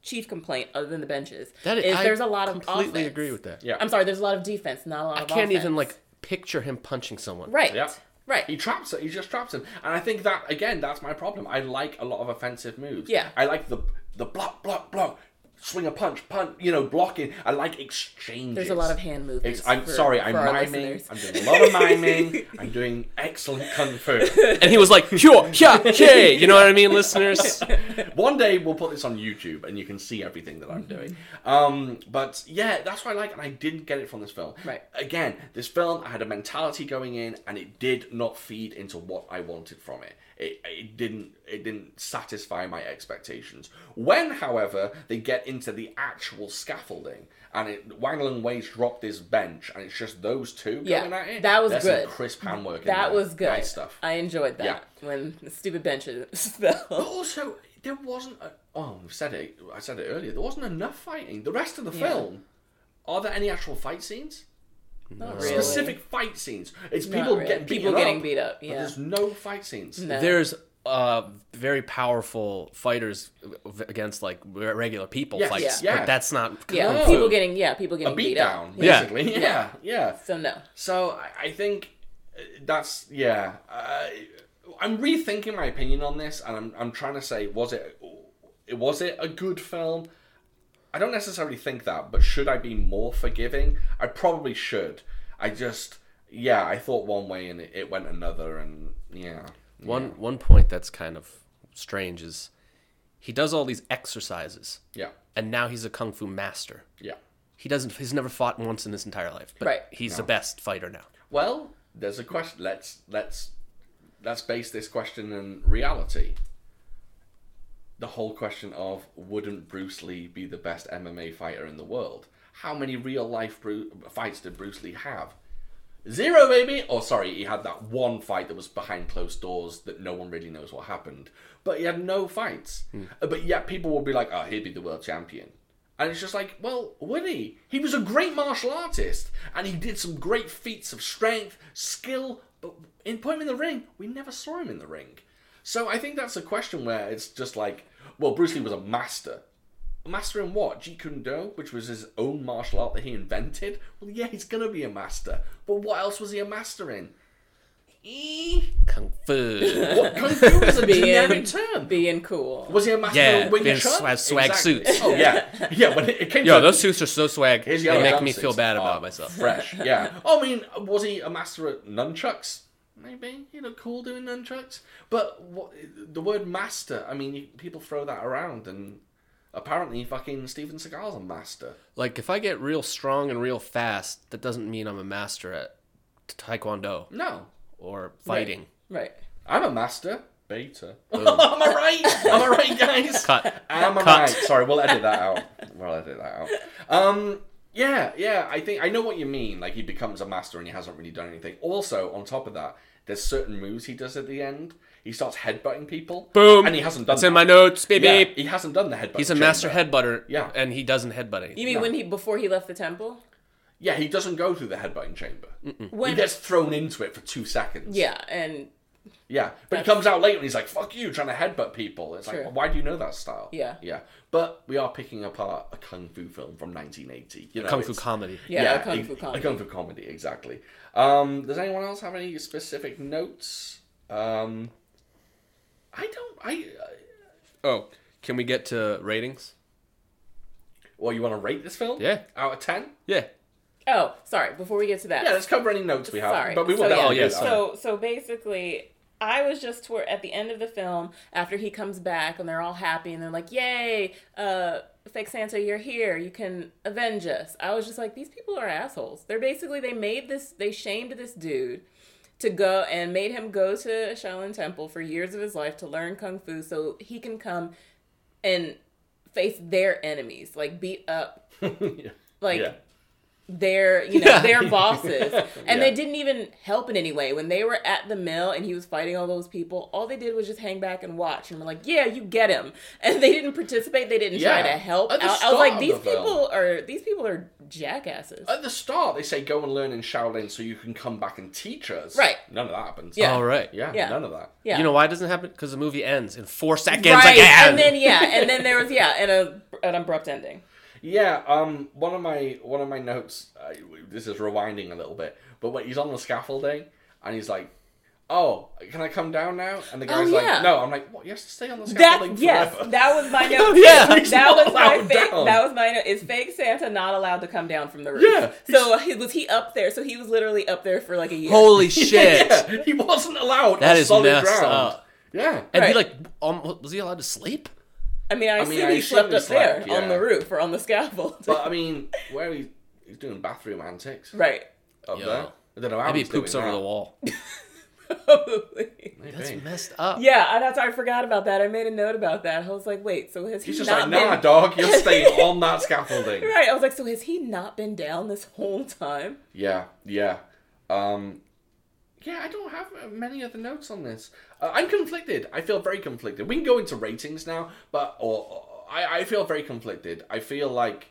chief complaint other than the benches That is I there's a lot of completely offense. agree with that. Yeah. I'm sorry, there's a lot of defense, not a lot I of I can't even like picture him punching someone. right, Yeah. right. He traps it. He just traps him, and I think that again, that's my problem. I like a lot of offensive moves. Yeah. I like the the block, block, block, swing a punch, punch. You know, blocking. I like exchanges. There's a lot of hand movements. It's, I'm for- sorry, I'm our miming. listeners. I'm doing a lot of miming. I'm doing excellent kung fu. And he was like, "Hyo, hya, hey," you know what I mean, listeners? One day we'll put this on YouTube and you can see everything that I'm doing. Um, but yeah, that's what I like, and I didn't get it from this film. Right. Again, this film I had a mentality going in, and it did not feed into what I wanted from it. It, it didn't it didn't satisfy my expectations. When, however, they get into the actual scaffolding and it, Wang Lung Wei's dropped his bench and it's just those two Yeah, going at it. that was there's good. Some crisp handwork. That was good. Nice stuff. I enjoyed that Yeah. when the stupid benches fell. But also, there wasn't. A, oh, I said it. I said it earlier. There wasn't enough fighting. The rest of the Yeah. film. Are there any actual fight scenes? Not really. Specific fight scenes. It's Not people really. getting people getting up, beat up. Yeah. There's no fight scenes. No. There's uh very powerful fighters against like regular people Yes, fights, yeah. but that's not yeah, No. people getting yeah, people A getting beat beat down, up. Yeah. basically. Yeah, yeah. So no. So I, I think uh, that's yeah. Uh, I'm rethinking my opinion on this, and I'm I'm trying to say was it was it a good film? I don't necessarily think that, but should I be more forgiving? I probably should. I just yeah, I thought one way and it, went another, and yeah. One one point that's kind of strange is he does all these exercises, Yeah, and now he's a kung fu master. yeah. He doesn't. He's never fought once in his entire life, but Right. he's the best fighter now. Well, there's a question. Let's let's let's base this question in reality. The whole question of wouldn't Bruce Lee be the best MMA fighter in the world? How many real life Bru- fights did Bruce Lee have? Zero, baby. Or sorry, he had that one fight that was behind closed doors that no one really knows what happened. But he had no fights. Uh, But yet people would be like, "Oh, he'd be the world champion." And it's just like, well, would he? He was a great martial artist, and he did some great feats of strength, skill. But in putting him in the ring, we never saw him in the ring. So I think that's a question where it's just like, well, Bruce Lee was a master. a master in what? Jeet Kune Do, which was his own martial art that he invented. Well, yeah, he's gonna be a master. But what else was he a master in? Kung Fu. What kung fu is a Being- generic term. Being cool. Was he a master Yeah, of Wing being Chun? swag- swag suits. Oh yeah, yeah. When it, it came Yo, to those suits are so swag. His They make me feel bad about oh, myself. Fresh, yeah. Oh, I mean, was he a master at nunchucks? Maybe you looked cool doing nunchucks. But what, the word master, I mean, you, people throw that around, and apparently, fucking Steven Seagal's a master. Like, if I get real strong and real fast, that doesn't mean I'm a master at Taekwondo No, or fighting. Right. I'm a master. Beta. Am I right? Am I right, guys? Cut. Am I Cut. right? Sorry, we'll edit that out. We'll edit that out. Um, yeah, yeah. I think I know what you mean. Like he becomes a master and he hasn't really done anything. Also, on top of that, there's certain moves he does at the end. He starts headbutting people. Boom. And he hasn't done. That's in my notes, baby. Yeah, he hasn't done the headbutt. He's a chamber. master headbutter. Yeah. And he doesn't headbutt anything. You mean No. when he before he left the temple? Yeah, he doesn't go through the headbutting chamber. When He gets thrown into it for two seconds. yeah, and Yeah, but he comes out later and he's like, "Fuck you," trying to headbutt people. It's True. like, why do you know that style? Yeah. yeah. But we are picking apart a kung fu film from 1980. You know, Kung fu comedy. yeah, a kung ex- fu A comedy. kung fu comedy, exactly. Um, does anyone else have any specific notes? Um, I don't. I. Uh, Oh, can we get to ratings? well, you want to rate this film? Yeah. Out of ten? Yeah. Oh, sorry. Before we get to that, Yeah. Let's cover any notes we have. sorry. But we will so, definitely yeah, do that. So so basically, I was just toward at the end of the film after he comes back and they're all happy and they're like, "Yay, uh, fake San Te, you're here. You can avenge us." I was just like, these people are assholes. They're basically they made this they shamed this dude to go and made him go to a Shaolin temple for years of his life to learn kung fu so he can come and face their enemies, like beat up yeah. like yeah. Their you know their bosses and Yeah. they didn't even help in any way when they were at the mill and he was fighting all those people all they did was just hang back and watch and we're like yeah you get him and they didn't participate they didn't try to help At the out. i was like these the film. people are these people are jackasses At the start, they say go and learn in Shaolin so you can come back and teach us. Right. None of that happens. Yeah. All right. Yeah. Yeah. None of that. yeah You know why it doesn't happen? Because the movie ends in four seconds right again. and then yeah and then there was yeah and a an abrupt ending Yeah, um, one of my one of my notes. Uh, this is rewinding a little bit, but when he's on the scaffolding and he's like, "Oh, can I come down now?" And the guy's Oh, yeah. like, "No." I'm like, "What? You have to stay on the that scaffolding yes forever." that was my note yeah. He's that not was my allowed fake. down. That was my note. Is fake San Te not allowed to come down from the roof? Yeah, So he, was he up there? So he was literally up there for like a year. Holy shit. Yeah, he wasn't allowed. That on solid messed ground. up. Yeah, And he like, um, was he allowed to sleep? I mean, I, I mean, assume I he assume slept he up there slept, on the roof or on the scaffold. but I mean, where he, he's doing bathroom antics right. up Yo. there. I don't know how Maybe he he's doing poops over that. the wall. Probably. That's messed up. Yeah, and that's I forgot about that. I made a note about that. I was like, wait, so has he He's just not like, been "Nah, dog, you're staying on that scaffolding." right? I was like, so has he not been down this whole time? Yeah, yeah. Um, yeah, I don't have many other notes on this. Uh, I'm conflicted. I feel very conflicted. We can go into ratings now, but or, or- I, I feel very conflicted. I feel like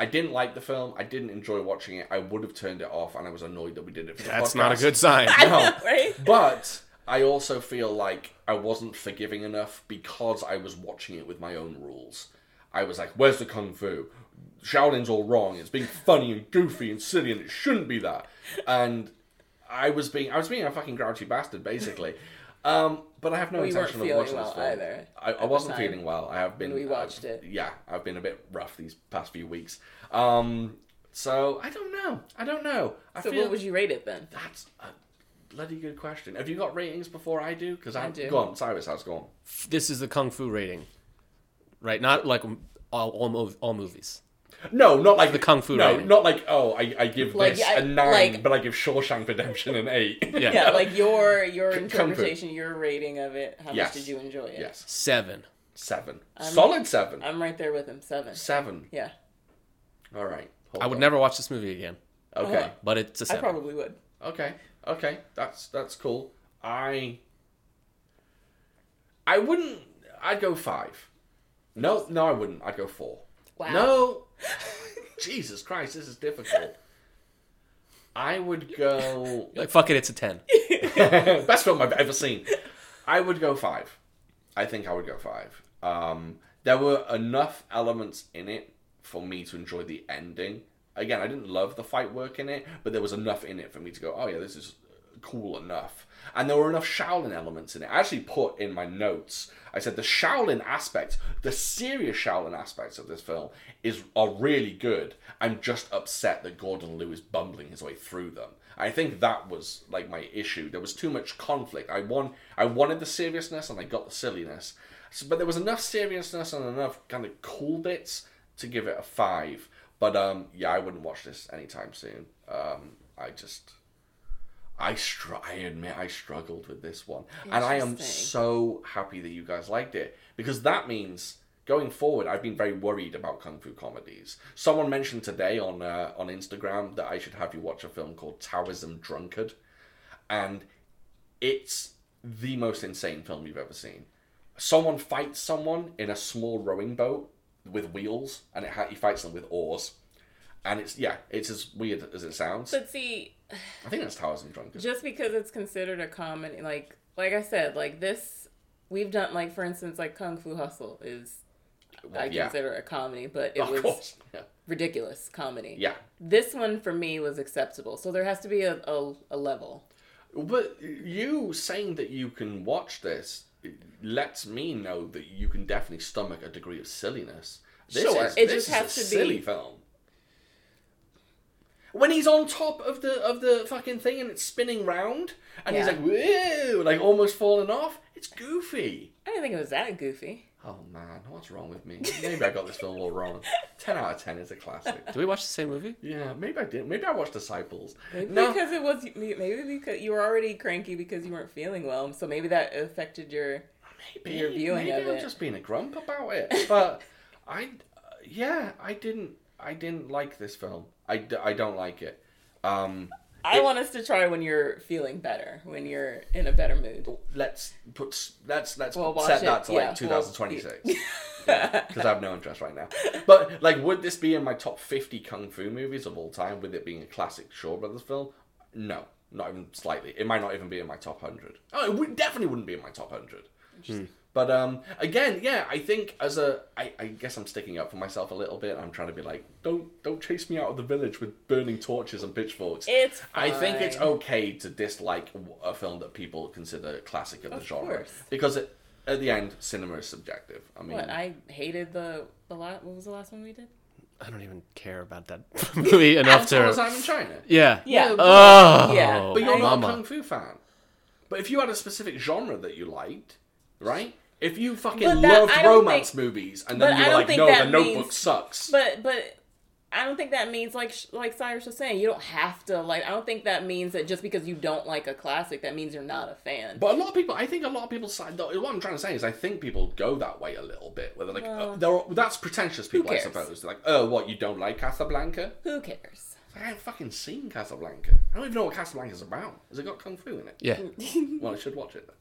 I didn't like the film. I didn't enjoy watching it. I would have turned it off, and I was annoyed that we did it. For the That's not a good sign. I No. know, right? But I also feel like I wasn't forgiving enough because I was watching it with my own rules. I was like, "Where's the kung fu? Shaolin's all wrong. It's being funny and goofy and silly, and it shouldn't be that." And I was being, I was being a fucking grouchy bastard, basically. Um, but I have no We intention of feeling watching this film. either I, I wasn't feeling well. I have been. we watched uh, it. Yeah, I've been a bit rough these past few weeks. Um, so I don't know. I don't know. I So feel what would you rate it then? that's a bloody good question. Have you got ratings before I do? Because I, do. Go on, Cyrus, how's it going? This is the kung fu rating, right? Not like all all, all movies. No, not like The Kung Fu No, rating. not like oh, I, I give Like, this yeah, a nine, like- but I give Shawshank Redemption an eight. Yeah. Yeah, like your your interpretation, your rating of it. How Yes. much did you enjoy it? yes, Seven. seven, solid 7 I'm right there with him. Seven. seven. Yeah, All right. hold I would on. never watch this movie again, Okay, Uh-huh. but it's a I seven. I probably would. okay, okay. That's that's cool. I I wouldn't. I'd go five. No, no, I wouldn't. I'd go four. Wow. No. Jesus Christ, this is difficult. I would go Like fuck it, it's a ten. best film I've ever seen. I would go five. I think I would go five. Um, there were enough elements in it for me to enjoy the ending. Again, I didn't love the fight work in it, but there was enough in it for me to go, oh yeah, this is cool enough. And there were enough Shaolin elements in it. I actually put in my notes, I said the Shaolin aspects, the serious Shaolin aspects of this film is are really good. I'm just upset that Gordon Liu is bumbling his way through them. I think that was like my issue. There was too much conflict. I want I wanted the seriousness and I got the silliness. So, but there was enough seriousness and enough kind of cool bits to give it a five. But um, yeah, I wouldn't watch this anytime soon. Um, I just, I str- I admit I struggled with this one, and I am so happy that you guys liked it because that means going forward, I've been very worried about kung fu comedies. Someone mentioned today on uh, on Instagram that I should have you watch a film called Taoism Drunkard, and it's the most insane film you've ever seen. Someone fights someone in a small rowing boat with wheels, and it ha- he fights them with oars, and it's yeah, it's as weird as it sounds. But see, I think that's Taoism Drunkard. just because it's considered a comedy, like like I said, like this, we've done like for instance, like Kung Fu Hustle is I yeah. consider a comedy, but it of was yeah, ridiculous comedy. yeah. This one for me was acceptable, so there has to be a, a, a level. But you saying that you can watch this lets me know that you can definitely stomach a degree of silliness. This Sure, is, it this just is has a to be- silly film. When he's on top of the of the fucking thing and it's spinning round and he's Yeah. like whoa, like almost falling off, it's goofy. I didn't think it was that goofy. Oh man, what's wrong with me? Maybe I got this film all wrong. Ten out of ten is a classic. Do we watch the same movie? Yeah, maybe I did. Maybe I watched Disciples. Maybe No, because it was maybe because you were already cranky because you weren't feeling well, so maybe that affected your. maybe, your viewing maybe of I'm it. just being a grump about it. But I, uh, yeah, I didn't, I didn't like this film. I, I don't like it. Um, I It- want us to try when you're feeling better, when you're in a better mood. let's put, let's let's We'll set it, that to yeah, like 2026. we'll- Because I have no interest right now. But like, would this be in my top 50 kung fu movies of all time? With it being a classic Shaw Brothers film? No, not even slightly. It might not even be in my top 100. Oh, it would, definitely wouldn't be in my top 100. But um, again, yeah, I think as a, I, I guess I'm sticking up for myself a little bit. I'm trying to be like, don't don't chase me out of the village with burning torches and pitchforks. It's I think it's okay to dislike a film that people consider a classic of the Of genre course. because it, at the end, cinema is subjective. I mean, What I hated the the last. What was the last one we did? I don't even care about that movie enough Once Upon a to. Time in China. Yeah. Yeah. Oh. Yeah. But you're I- not a kung fu fan. But if you had a specific genre that you liked, right? If you fucking But that- loved romance think- movies and then you I were like, no, that the Notebook sucks. But but I don't think that means like like Cyrus was saying. You don't have to like. I don't think that means that just because you don't like a classic, that means you're not a fan. But a lot of people, I think a lot of people side. though, What I'm trying to say is, I think people go that way a little bit, where they're like, Well, uh, they're, that's pretentious people, I suppose. They're like, oh, what you don't like Casablanca? Who cares? I haven't fucking seen Casablanca. I don't even know what Casablanca's about. Has it got kung fu in it? Yeah. Well, I should watch it then.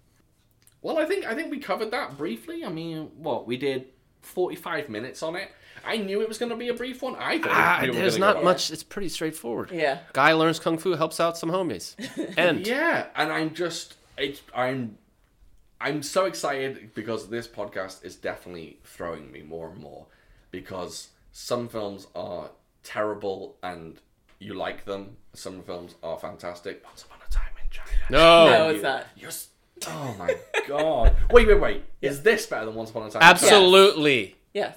Well, I think I think we covered that briefly. I mean, what we did, forty five minutes on it. I knew it was going to be a brief one. I thought Ah, we there's not go- much. It's pretty straightforward. Yeah. Guy learns kung fu, helps out some homies, and Yeah, and I'm just it's I'm I'm so excited because this podcast is definitely throwing me more and more because some films are terrible and you like them. Some films are fantastic. Once upon a time in China. no, No, it's You- not. You're, s- oh my god! Wait, wait, wait! Is this better than Once Upon a Time? in China? absolutely. Yes.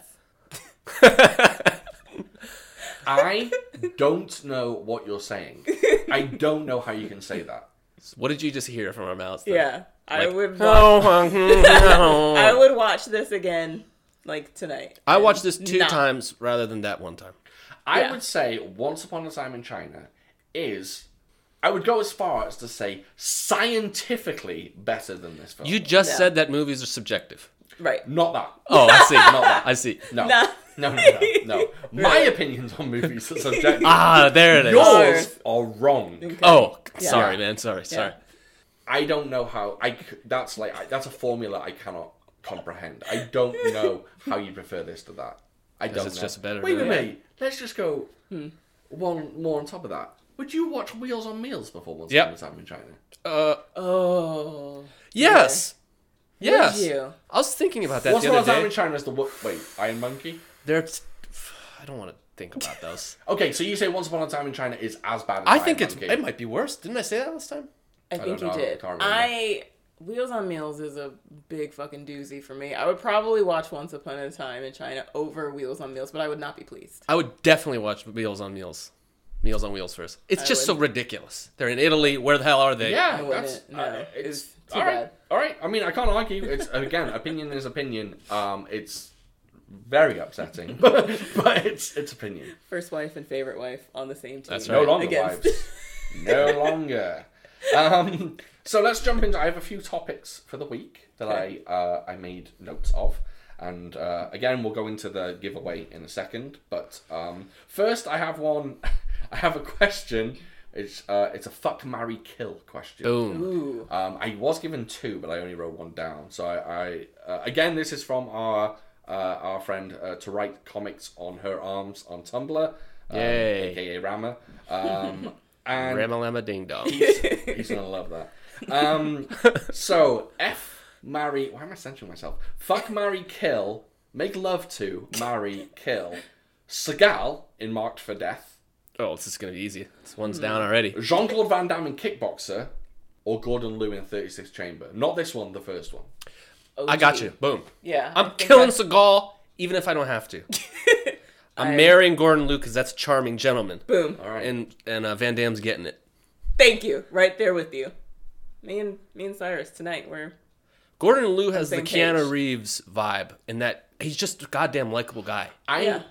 I don't know what you're saying. I don't know how you can say that. What did you just hear from our mouths? then? Yeah. I Like, would. Oh watch, Oh, I would watch this again, like tonight. I watched this two Not- times rather than that one time. I Yeah. would say Once Upon a Time in China is. I would go as far as to say scientifically better than this film. You just Yeah. said that movies are subjective. Right. Not that. Oh, I see. Not that. I see. No. Nah. No, no, no, no. My opinions on movies are subjective. Ah, there it is. Yours are wrong. Oh, Yeah. sorry, man. Sorry, sorry. I don't know how. I c- that's like I, that's a formula I cannot comprehend. I don't know how you prefer this to that. I don't it's know. just better Wait, wait, than- wait. Let's just go one more on top of that. Would you watch Wheels on Meals before Once Yep. Upon a Time in China? Uh, Oh. yes. Yes. you? I was thinking about that Once the Upon a other Time day. in China is the wo- wait Iron Monkey. They're, I don't want to think about those. Okay, so you say Once Upon a Time in China is as bad as I Iron think it's Monkey. it might be worse. Didn't I say that last time? I think don't you know. did. I can't remember. I Wheels on Meals is a big fucking doozy for me. I would probably watch Once Upon a Time in China over Wheels on Meals, but I would not be pleased. I would definitely watch Meals on Meals. Meals on Wheels first. It's I just so ridiculous. They're in Italy. Where the hell are they? Yeah, I that's No, uh, it's it's too all right. bad. All right. I mean, I can't argue. It's again, opinion is opinion. Um, it's very upsetting, but but it's it's opinion. First wife and favorite wife on the same team. That's right. No longer Against- wives. No longer. Um, so let's jump into. I have a few topics for the week that Okay. I uh, I made notes of, and uh, again we'll go into the giveaway in a second. But um, first, I have one. I have a question. It's uh, it's a fuck, marry, kill question. Boom. Ooh. Um, I was given two, but I only wrote one down. So I, I uh, again, this is from our uh, our friend uh, to write comics on her arms on Tumblr, um, Yay. aka Rama. Um, and Ramalama ding dong. he's, he's gonna love that. Um, so F marry. Why am I censoring myself? Fuck, marry, kill. Make love to, marry, kill. Seagal in Marked for Death. Oh, this is gonna be easy. This one's down already. Jean Claude Van Damme in Kickboxer. Or Gordon Liu in 36 Chamber. Not this one, the first one. I got you. Boom. Yeah. I I'm think killing that's- Seagal, even if I don't have to. I'm I- marrying Gordon Liu because that's a charming gentleman. Boom. All right. And and uh, Van Damme's getting it. Thank you. Right there with you. Me and me and Cyrus tonight. We're Gordon Liu has the Same Keanu page. Reeves vibe in that he's just a goddamn likable guy. I'm Yeah.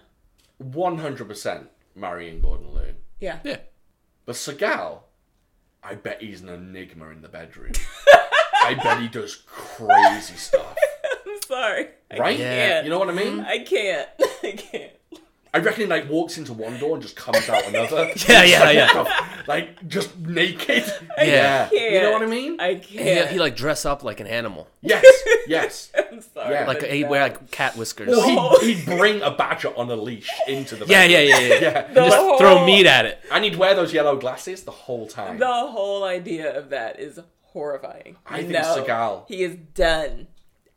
100% marrying Gordon Liu. yeah. Yeah. But Seagal, I bet he's an enigma in the bedroom. I bet he does crazy stuff. I'm sorry. I Right? Yeah. You know what I mean? I can't. I can't. I reckon he like walks into one door and just comes out another. Yeah, yeah, yeah. like just naked. Yeah. You know what I mean? I he, uh, can't. he like dress up like an animal, yes. Yes. I'm sorry. Yeah. like but he wear like cat whiskers. Well, Oh. he'd, he'd bring a badger on a leash into the yeah, yeah, yeah, yeah. Yeah. The Just whole- throw meat at it. And he'd wear those yellow glasses the whole time. The whole idea of that is horrifying. I think no, Seagal- He is done.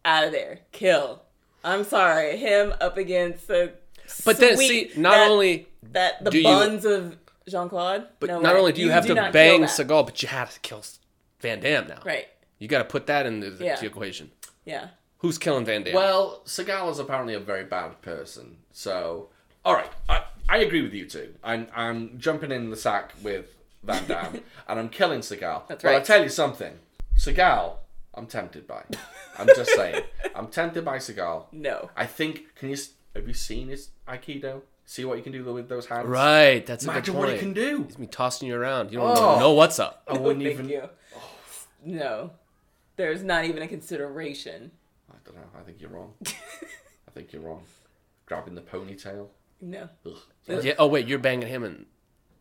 Out of there. Kill. I'm sorry. Him up against the. But then, see, not that- only that the do you- buns of Jean Claude. but no not way. only do you, have to bang kill. Seagal, but you have to kill Van Damme now. Right. You got to put that in the, the Yeah. equation. Yeah. Who's killing Van Damme? Well, Seagal is apparently a very bad person. So, all right, I, I agree with you two. I'm I'm jumping in the sack with Van Damme, and I'm killing Seagal. That's right. But I'll tell you something, Seagal, I'm tempted by. I'm just saying, I'm tempted by Seagal. No. I think. Can you? S- Have you seen his aikido? See what you can do with those hands. right, that's a Imagine good what he can do. He's me tossing you around. You don't Oh. know what's up. I wouldn't Thank even. you. No. There's not even a consideration. I don't know. I think you're wrong. I think you're wrong. Grabbing the ponytail. No. Yeah. Oh wait, you're banging him and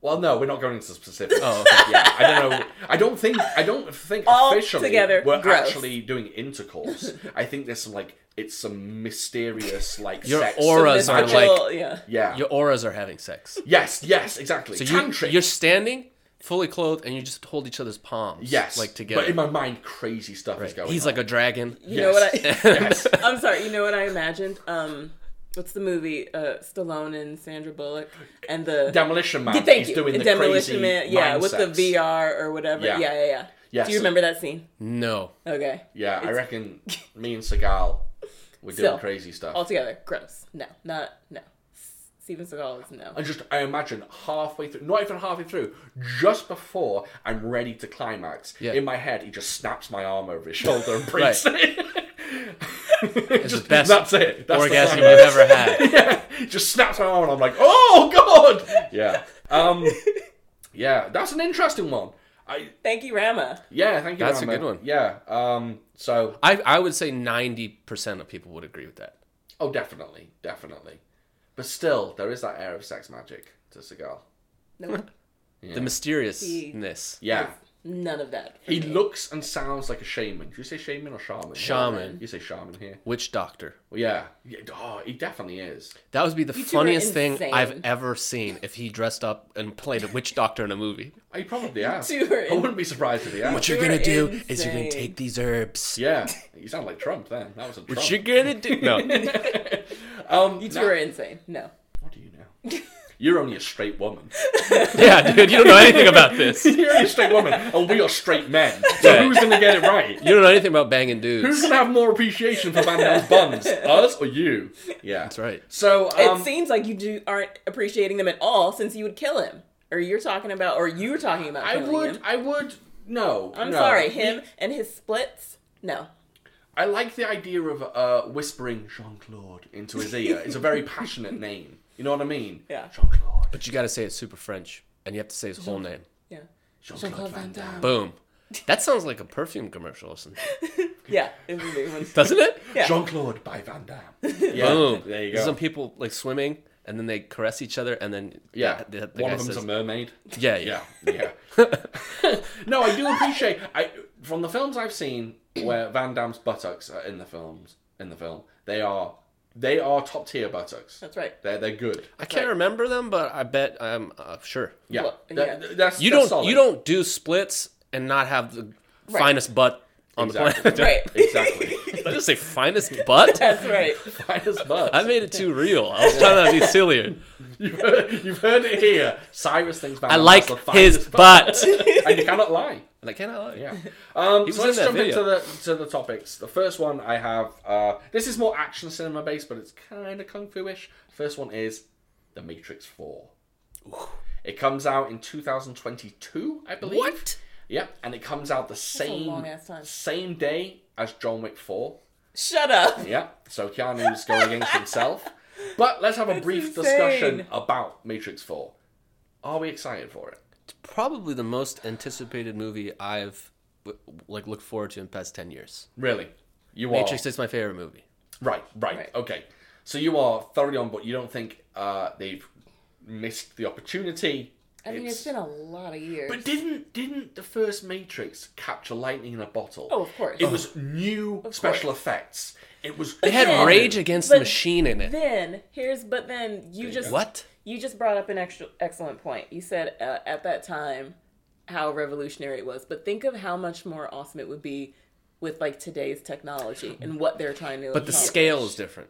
Well, no, we're not going into specifics. Oh, okay. yeah, I don't know. I don't think. I don't think All officially together, we're gross. actually doing intercourse. I think there's some like it's some mysterious like Your sex. auras So are this like- yeah. Yeah. your auras are having sex. yes. Yes. Exactly. So you, Tantric. you're standing fully clothed and you just hold each other's palms. yes. like together. But in my mind, crazy stuff is going. He's on. like a dragon. You know what I? Yes. I'm sorry. You know what I imagined? Um, what's the movie? Uh, Stallone and Sandra Bullock and the Demolition Man. Yeah, thank He's you. doing the Demolition crazy Man. Yeah, mind with the VR or whatever. Yeah. Yeah, yeah, yeah. Yes. Do you remember that scene? No. Okay. Yeah, I reckon me and Seagal we're doing Still. crazy stuff. Altogether, gross. No, not no. Steven Seagal is no. And just, I imagine halfway through, not even halfway through, just before I'm ready to climax, Yeah. in my head, he just snaps my arm over his shoulder and breaks it. It's Just- the best that's it. That's the orgasm climax. you've ever had. yeah, he just snaps my arm and I'm like, oh god. Yeah. Um. Yeah, that's an interesting one. I Thank you, Rama. yeah, thank you. That's a good one. Yeah. Um. So I I would say ninety percent of people would agree with that. oh, definitely, definitely. But still, there is that air of sex magic to Seagal. No. Yeah. The mysteriousness. Yeah. None of that. He me. looks and sounds like a shaman. Do you say shaman or shaman? Shaman. You say shaman here. Witch doctor. Well, yeah. yeah. Oh, he definitely is. That would be the You funniest thing. I've ever seen if he dressed up and played a witch doctor in a movie. He probably has. two I wouldn't be surprised if he has. What you're You're gonna do is you're gonna take these herbs. Yeah, you sound like Trump then. That was a Trump. What you're gonna do? No. um, You two now- are insane. No. what do you know? You're only a straight woman. yeah, dude, you don't know anything about this. You You're only a straight woman, and we are straight men. So Yeah. who's going to get it right? You don't know anything about banging dudes. Who's dudes. going to have more appreciation for Van Damme's buns? Us or you? Yeah. That's right. So, um, it seems like you do aren't appreciating them at all since you would kill him. Or you're talking about or you were talking about I killing would, him. I would, no. I'm no. sorry, him and his splits? No. I like the idea of uh, whispering Jean Claude into his ear. It's a very passionate name. You know what I mean? Yeah. Jean Claude. But you gotta say it super French, and you have to say his whole name. Yeah. Jean Jean-Claude Van Damme. Boom. That sounds like a perfume commercial or something. Yeah, it would be one. Doesn't it? Yeah. Jean Claude by Van Damme. Yeah. Boom. There you There's go. Some people like swimming, and then they caress each other, and then Yeah. the, the One guy of them's says, a mermaid. yeah, yeah, Yeah, yeah. no, I do appreciate. I from the films I've seen where Van Damme's buttocks are in the films in the film, they are they are top tier buttocks. That's right. They're they're good. I can't remember them, but I bet I'm uh, sure. Yeah, Well, That- yeah. that's You that's don't solid. you don't do splits and not have the Right. finest butt on Exactly. the planet. That's right. exactly Did I just say finest butt? That's right. finest butt. I made it too real. I was trying to be sillier. You've heard, you've heard it here. Cyrus thinks Van I like his finest butt. and you cannot lie. And I cannot lie. Yeah. Um, so let's that jump video. into the to the topics. The first one I have. Uh, this is more action cinema based, but it's kind of kung fu ish. First one is The Matrix Four. It comes out in 2022, I believe. What? Yep, and it comes out the same same day as John Wick Four. Shut up. Yeah, so Keanu's going against himself. But let's have a brief insane. discussion about Matrix Four. Are we excited for it? Probably the most anticipated movie I've like looked forward to in the past ten years. Really? You Matrix are is my favorite movie. right, right, Right. okay. So you are thoroughly on, but you don't think uh, they've missed the opportunity. I mean, it's been a lot of years. But didn't didn't the first Matrix capture lightning in a bottle? Oh, of course. It was new Of special course. effects. It was. They had Yeah. Rage Against the Machine in it. Then here's, but then you just What? You just brought up an extra excellent point. You said uh, at that time how revolutionary it was, but think of how much more awesome it would be with like today's technology and what they're trying to. But the scale is different.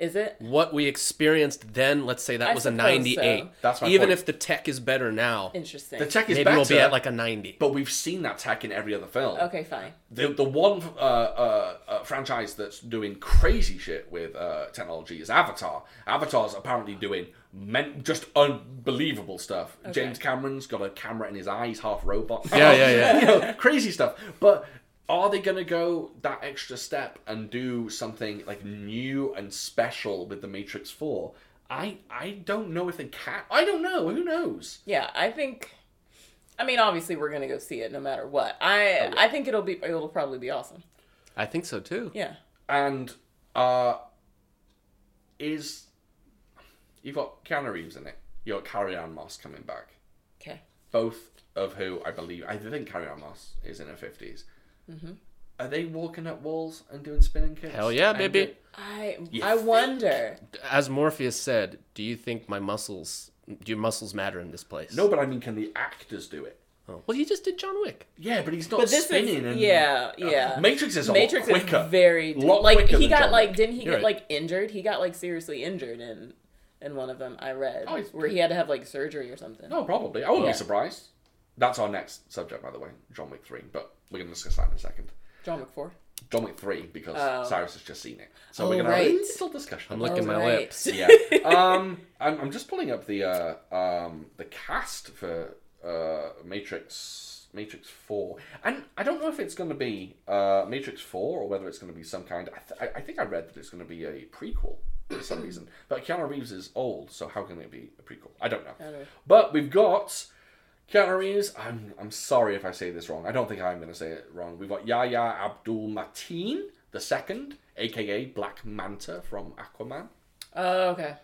Is it? What we experienced then, let's say that I was a 98. so. That's my Even point. if the tech is better now, Interesting. the tech is maybe better. we'll be at like a 90. but we've seen that tech in every other film. okay, fine. The the one uh, uh, uh, franchise that's doing crazy shit with uh, technology is Avatar. Avatar's apparently doing men- just unbelievable stuff. James Cameron's got a camera in his eyes, half robot. Yeah, yeah, yeah. you know, crazy stuff. But are they going to go that extra step and do something like new and special with the Matrix Four? I I don't know if they can. I don't know. Who knows? Yeah, I think. I mean, obviously, we're gonna go see it no matter what. I Oh, I think it'll be it'll probably be awesome. I think so too. Yeah. And uh, is you've got Keanu Reeves in it. You got Carrie Ann Moss coming back. Okay. Both of who I believe I think Carrie Ann Moss is in her 50s Mm-hmm. Are they walking up walls and doing spinning kicks? Hell yeah, And baby. do- I You I think? wonder. As Morpheus said, do you think my muscles, do your muscles matter in this place? No, but I mean, can the actors do it? Oh. Well, he just did John Wick. Yeah, but he's not But this spinning. is and, yeah yeah. Uh, Matrix is a Matrix lot quicker. is very Lot like quicker he than got John like Wick. didn't he You're get right. like injured? He got like seriously injured in in one of them. I read Oh, where he had to have like surgery or something. No, probably. I wouldn't Yeah. be surprised. That's our next subject, by the way, John Wick 3. But we're going to discuss that in a second. John Wick four. John Wick 3, because Oh. Cyrus has just seen it. So Oh, we're going to have a right. little discussion. I'm licking Oh, my right. lips. yeah. Um, I'm, I'm just pulling up the uh, um, the cast for uh, Matrix Matrix Four, and I don't know if it's going to be uh, Matrix Four or whether it's going to be some kind. I, th- I- I think I read that it's going to be a prequel for some reason. But Keanu Reeves is old, so how can it be a prequel? I don't know. I don't know. But we've got Keanu Reeves. I'm I'm sorry if I say this wrong. I don't think I'm going to say it wrong. We've got Yahya Abdul Mateen the second, aka Black Manta from Aquaman. Oh okay.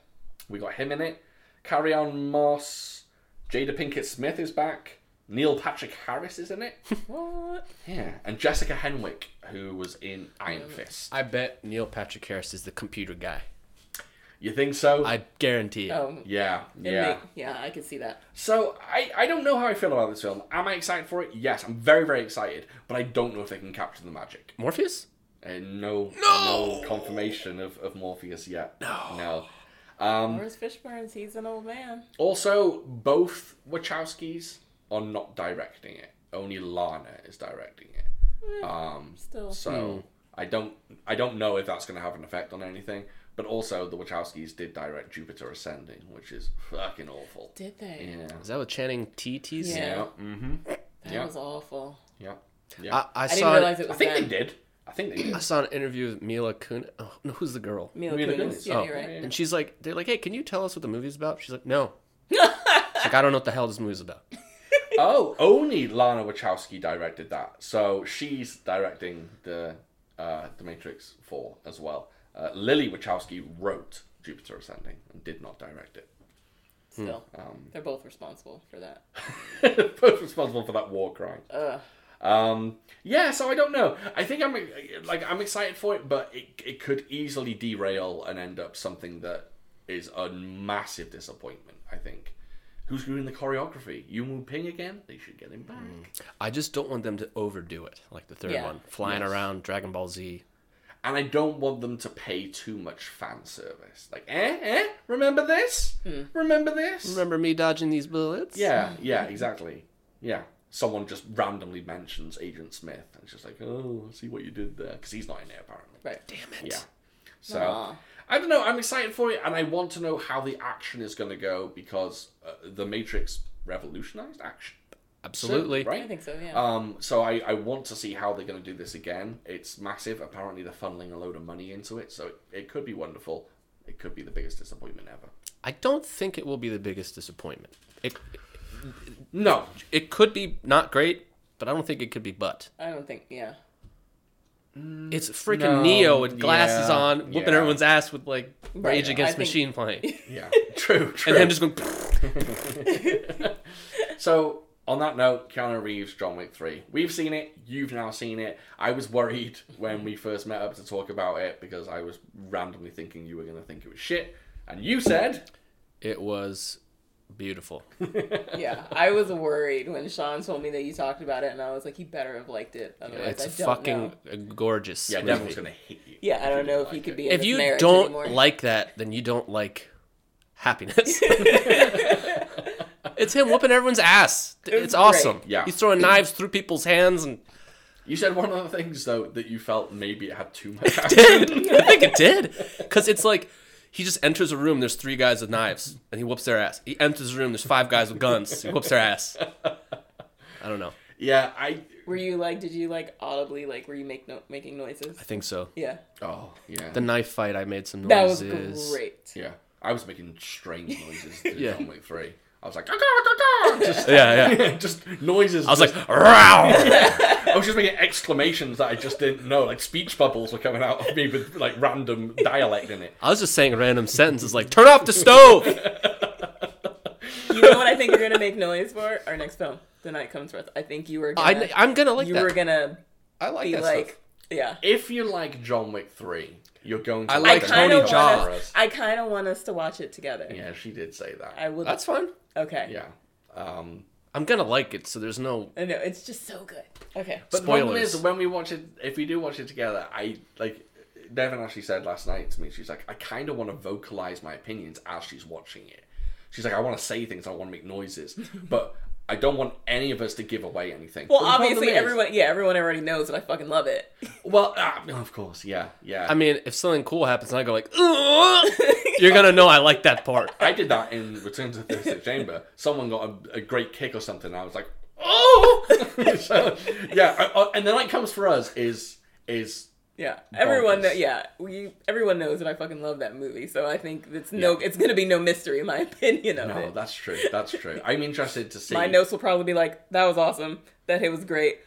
We got him in it. Carrie Ann Moss. Jada Pinkett Smith is back. Neil Patrick Harris is in it. What? yeah, and Jessica Henwick, who was in Iron mm. Fist. I bet Neil Patrick Harris is the computer guy. You think so? I guarantee it. Oh, yeah, yeah. make- yeah, I can see that. So I, I don't know how I feel about this film. Am I excited for it? Yes, I'm very very excited, but I don't know if they can capture the magic. Morpheus? And no, No! no confirmation of, of Morpheus yet. No, no. Um, Where's Fishburne's? He's an old man. also, both Wachowskis are not directing it. Only Lana is directing it. Um, Still. so I don't I don't know if that's going to have an effect on anything. But also, the Wachowskis did direct Jupiter Ascending, which is fucking awful. Did they? Yeah. Is that with Channing Tatum? Yeah. Yeah. Mm-hmm. That Yeah. was awful. Yeah. Yeah. I, I, I didn't saw. realize it I think them. they did. I think they did. I saw an interview with Mila Kunis. Oh, no, who's the girl? Mila Mila Kunis. Kunis. Yeah, oh, you're right. and she's like, they're like, hey, can you tell us what the movie's about? She's like, no. She's like, I don't know what the hell this movie's about. oh, only Lana Wachowski directed that. So she's directing the uh, the Matrix Four as well. Uh, Lily Wachowski wrote Jupiter Ascending and did not direct it. Still, Um, they're both responsible for that. both responsible for that war crime. Ugh. Um, yeah, so I don't know. I think I'm like I'm excited for it, but it it could easily derail and end up something that is a massive disappointment. I think. Who's doing the choreography? Yuen Woo-ping again? They should get him back. I just don't want them to overdo it, like the third Yeah. one, flying Yes. around Dragon Ball Z. And I don't want them to pay too much fan service. Like, eh, eh, remember this? Remember this? Remember me dodging these bullets? Yeah, yeah, exactly. Yeah. Someone just randomly mentions Agent Smith, and it's just like, oh, see what you did there. Because he's not in it, apparently. Right. Damn it. Yeah. So, Aw. I don't know. I'm excited for it, and I want to know how the action is going to go because uh, The Matrix revolutionized action. Absolutely. Right? I think so. Yeah. Um, so I, I want to see how they're going to do this again. It's massive. Apparently, they're funneling a load of money into it, so it, it could be wonderful. It could be the biggest disappointment ever. I don't think it will be the biggest disappointment. It No, it could be not great, but I don't think it could be but. I don't think. Yeah. It's freaking No, Neo with glasses yeah, on, whooping yeah. everyone's ass with like Rage I Against think- Machine playing, yeah, true, true. and him just going. So on that note, Keanu Reeves, John Wick Three. We've seen it. You've now seen it. I was worried when we first met up to talk about it because I was randomly thinking you were going to think it was shit, and you said, It was beautiful. Yeah. I was worried when Sean told me that you talked about it, and I was like, he better have liked it. Otherwise, It's I don't fucking know. gorgeous. "Yeah, movie. Devil's going to hit you." Yeah, I don't know if like he could it. be If you don't anymore. like that, then you don't like happiness. it's him whooping everyone's ass. was It's awesome. great. Yeah. He's throwing knives through people's hands and You said one of the things though that you felt maybe it had too much action. did. I think it did. Because it's like he just enters a room, there's three guys with knives, and he whoops their ass. He enters a room, there's five guys with guns, he whoops their ass. I don't know. yeah, I. Were you like? Did you like audibly like? Were you make no- making noises? I think so. Yeah. Oh yeah. The knife fight, I made some noises. That was noises. great. yeah, I was making strange noises Yeah. John Wick Three. I was like, just, Yeah, yeah. just noises. I was just- like, Row! I was just making exclamations that I just didn't know. Like speech bubbles were coming out of me with like random dialect in it. I was just saying random sentences like, turn off the stove! You know what I think you're gonna make noise for our next film, The Night Comes for Us. I think you were. Gonna, I, I'm gonna like you that. were gonna I like be that like, stuff. yeah. If you like John Wick Three, you're going to I I like it. kind Tony of Jaa. us. I kind of want us to watch it together. Yeah, she did say that. I would. That's fine. okay. Yeah. Um, I'm gonna like it, so there's no. I know it's just so good. Okay. but the problem is, when we watch it, if we do watch it together, I like. Devin actually said last night to me, she's like, I kind of want to vocalize my opinions as she's watching it. She's like, I want to say things, I want to make noises, but I don't want any of us to give away anything. Well, But the problem obviously, is- everyone. Yeah, everyone already knows that I fucking love it. Well, ah, no, of course, yeah, yeah. I mean, if something cool happens and I go like, you're gonna know I like that part. I did that in Return to the 36th Chamber. Someone got a, a great kick or something. And I was like, oh, so, yeah. I- I- and the night comes for us is is Yeah, everyone. Know, yeah, we. Everyone knows that I fucking love that movie. So I think it's no. It's gonna be no mystery. In my opinion of no, it. that's true. That's true. I'm interested to see. My notes will probably be like, "That was awesome. That hit was great.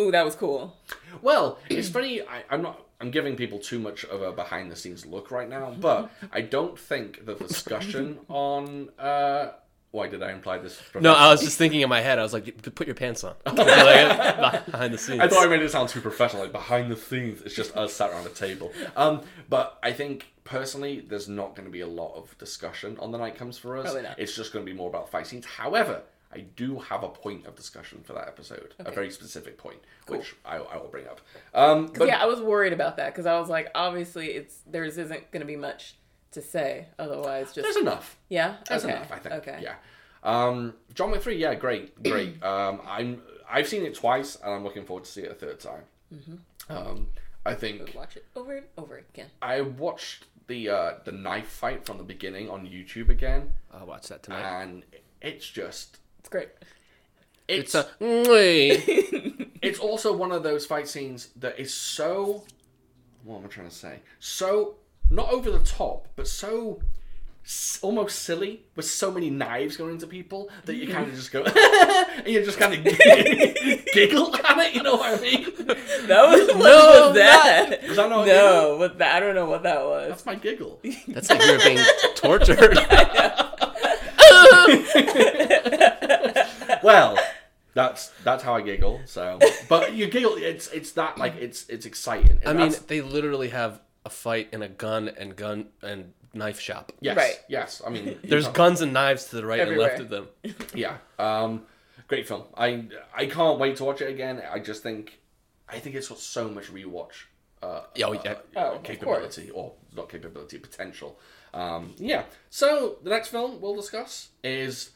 Ooh, that was cool." Well, it's funny. I, I'm not. I'm giving people too much of a behind the scenes look right now, but I don't think the discussion on uh, Why did I imply this? No, I was just thinking in my head. I was like, "Put your pants on." like, behind the scenes. I thought I made it sound too professional, like behind the scenes. It's just us sat around a table. Um, but I think personally, there's not going to be a lot of discussion on the night comes for us. Probably not. It's just going to be more about fight scenes. However, I do have a point of discussion for that episode, a very specific point, which I, I will bring up. Um, but yeah, I was worried about that because I was like, obviously, it's there's isn't going to be much to say. Otherwise, just there's enough. yeah, That's okay, enough, I think. Okay, Yeah. Um, John Wick three, yeah, great, great. um, I'm I've seen it twice, and I'm looking forward to see it a third time. Mm-hmm. Um, I think watch it over and over again. I watched the uh, the knife fight from the beginning on YouTube again, I'll watch that tonight. and it's just It's great. it's It's a. It's also one of those fight scenes that is so what am I trying to say? So not over the top, but so almost silly with so many knives going into people that you kind of just go and you just kind of giggle at it. You know what I mean? That was what No, was that? Was that not a no, what that? I don't know what that was. That's my giggle. That's like you're being tortured. well, that's that's how I giggle. So, but you giggle. It's it's that like it's it's exciting. I mean, they literally have a fight in a gun and gun and knife shop. yes, Right. yes. I mean, There's can't- guns and knives to the right Everywhere. and left of them. Yeah. Um, great film. I I can't wait to watch it again. I just think I think it's got so much rewatch. Uh, Yeah, oh, uh, yeah. Oh, of capability or not capability potential. Um, yeah. So the next film we'll discuss is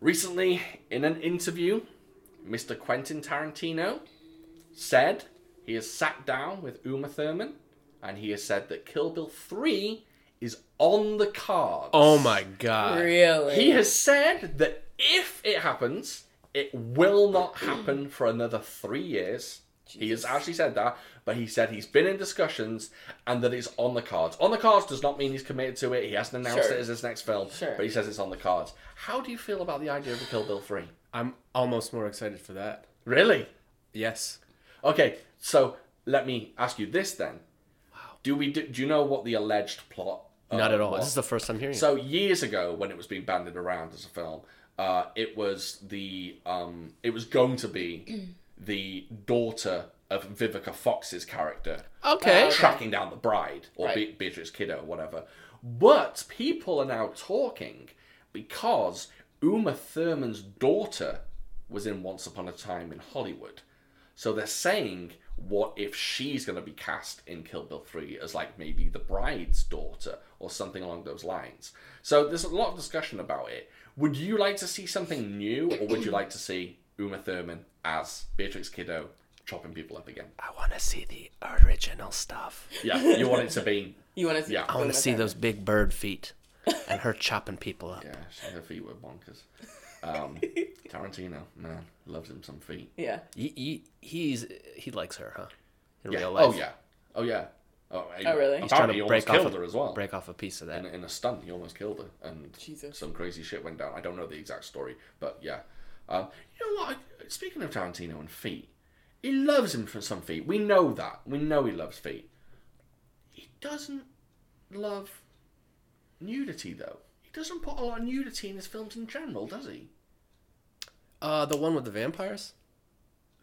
recently in an interview, Mr. Quentin Tarantino said he has sat down with Uma Thurman and he has said that Kill Bill Three is on the cards. Oh my god. Really? He has said that if it happens, it will not happen for another three years. He has actually said that, but he said he's been in discussions and that it's on the cards. On the cards does not mean he's committed to it. He hasn't announced Sure. it as his next film, Sure. but he says it's on the cards. How do you feel about the idea of a Kill Bill 3? I'm almost more excited for that. Really? Yes. Okay, so let me ask you this then. Wow. Do we do, do you know what the alleged plot? uh, Not at all. was? This is the first time hearing it. So years ago, when it was being banded around as a film, uh, it was the um, it was going to be the daughter of Vivica Fox's character Okay. tracking down the bride or Right. Be- Beatrice Kiddo or whatever. But people are now talking because Uma Thurman's daughter was in Once Upon a Time in Hollywood. So they're saying, what if she's going to be cast in Kill Bill 3 as like maybe the bride's daughter or something along those lines? So there's a lot of discussion about it. Would you like to see something new or would you like to see Uma Thurman as Beatrix Kiddo chopping people up again? I want to see the original stuff. Yeah, you want it to be. You want to? see. Yeah. I want to see those big bird feet and her chopping people up. Yeah, she- her feet were bonkers. Um, Tarantino, man, loves him some feet. Yeah. He, he he's he likes her, huh? In Yeah. real life. Oh yeah. Oh yeah. Oh, Oh, really? He's trying Apparently, he to almost break killed off a, her as well. break off a piece of that. In, in a stunt, he almost killed her, and Jesus. some crazy shit went down. I don't know the exact story, but yeah. Um, you know what? Speaking of Tarantino and feet, he loves him for some feet. We know that. We know he loves feet. He doesn't love nudity, though. He doesn't put a lot of nudity in his films in general, does he? Uh, the one with the vampires.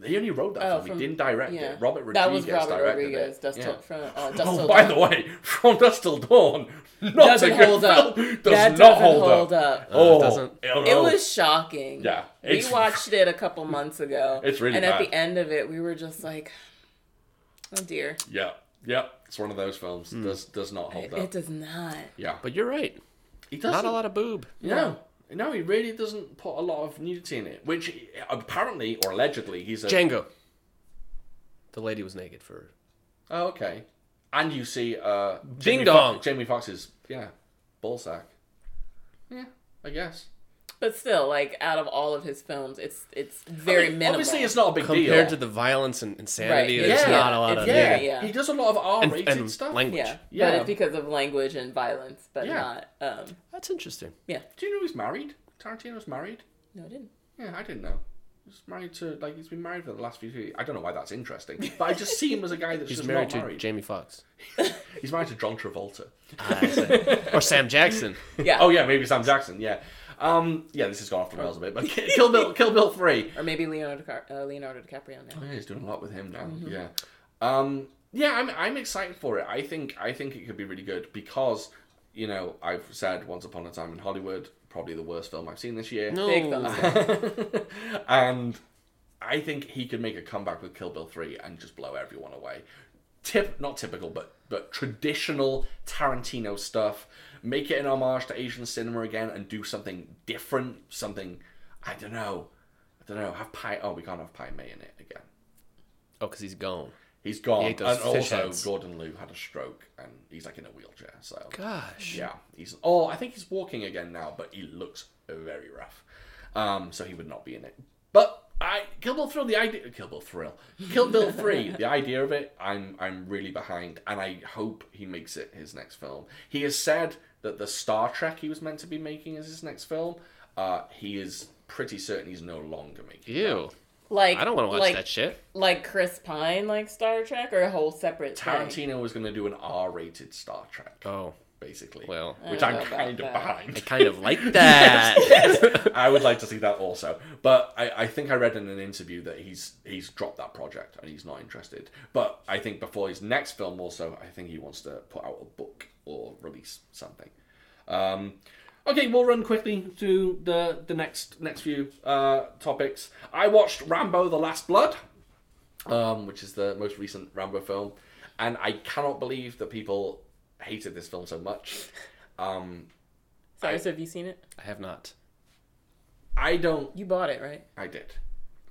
He only wrote that Oh, film. from- He didn't direct Yeah. it. Robert Rodriguez That was Robert Rodriguez. it. Dusk Yeah. till, from uh, Dusk Oh, Till by Dawn. the way, From Dusk Till Dawn, not Doesn't a good hold up. Does That not doesn't hold, hold up. up. Oh, it doesn't. It was shocking. Yeah, we watched it a couple months ago. It's really and at the end of it, we were just like, "Oh dear, Yeah, yeah. It's one of those films. Does does not hold it, up. it does not." yeah, But you're right. he doesn't. Not a lot of boob. No, no, he really doesn't put a lot of nudity in it. Which apparently or allegedly he's a. Django. The lady was naked for. oh, okay. And you see, uh, Ding Jamie dong. Jamie Foxx's yeah, ballsack. Yeah, I guess. But still, like out of all of his films, it's it's very I mean, minimal. Obviously, it's not a big Compared deal. to the violence and insanity, Right, there's yeah. not a lot It's of very- nudity. yeah. He does a lot of And, R-rated and stuff. language. yeah, Yeah. but it's because of language and violence, but Yeah. not. Um, That's interesting. yeah, Do you know he's married? Tarantino's married. no, I didn't. Yeah, I didn't know. He's married to like he's been married for the last few years. I don't know why that's interesting, but I just see him as a guy that's He's just married not to married. Jamie Foxx. He's married to John Travolta. I or Sam Jackson. Yeah, Oh yeah, maybe Sam Jackson. Yeah. Um, yeah, this has gone off the rails a bit, but Kill Bill, Kill Bill three. Or maybe Leonardo, uh, Leonardo DiCaprio now. Yeah, he's doing a lot with him now. Yeah. Um, yeah, I'm I'm excited for it. I think I think it could be really good because you know I've said Once Upon a Time in Hollywood probably the worst film I've seen this year. No. Big thumbs and I think he could make a comeback with Kill Bill 3 and just blow everyone away. Tip not typical, but but traditional Tarantino stuff. Make it an homage to Asian cinema again and do something different, something I don't know. I don't know. Have pie? oh we can't have Pai Mei in it again. Oh, because he's gone. He's gone. And also heads. Gordon Liu had a stroke and he's like in a wheelchair, so Gosh. yeah, he's. Oh, I think he's walking again now, but he looks very rough. Um, so he would not be in it. But I Kill Bill Thrill, the idea, Kill Bill Thrill, Kill Bill Three, the idea of it, I'm I'm really behind, and I hope he makes it his next film. He has said that the Star Trek he was meant to be making as his next film, uh, he is pretty certain he's no longer making. Ew. Like I don't want to watch like, that shit. Like Chris Pine, like Star Trek, or a whole separate thing? Tarantino was going to do an R-rated Star Trek, Oh, basically. well. Which I'm know about kind of that. behind. I kind of like that. I would like to see that also. But I, I think I read in an interview that he's he's dropped that project and he's not interested. But I think before his next film also, I think he wants to put out a book or release something. Um, okay, we'll run quickly through the the next next few uh, topics. I watched Rambo: The Last Blood, um, which is the most recent Rambo film, and I cannot believe that people hated this film so much. Um, Sorry, so have you seen it? I have not. I don't. You bought it, right? I did.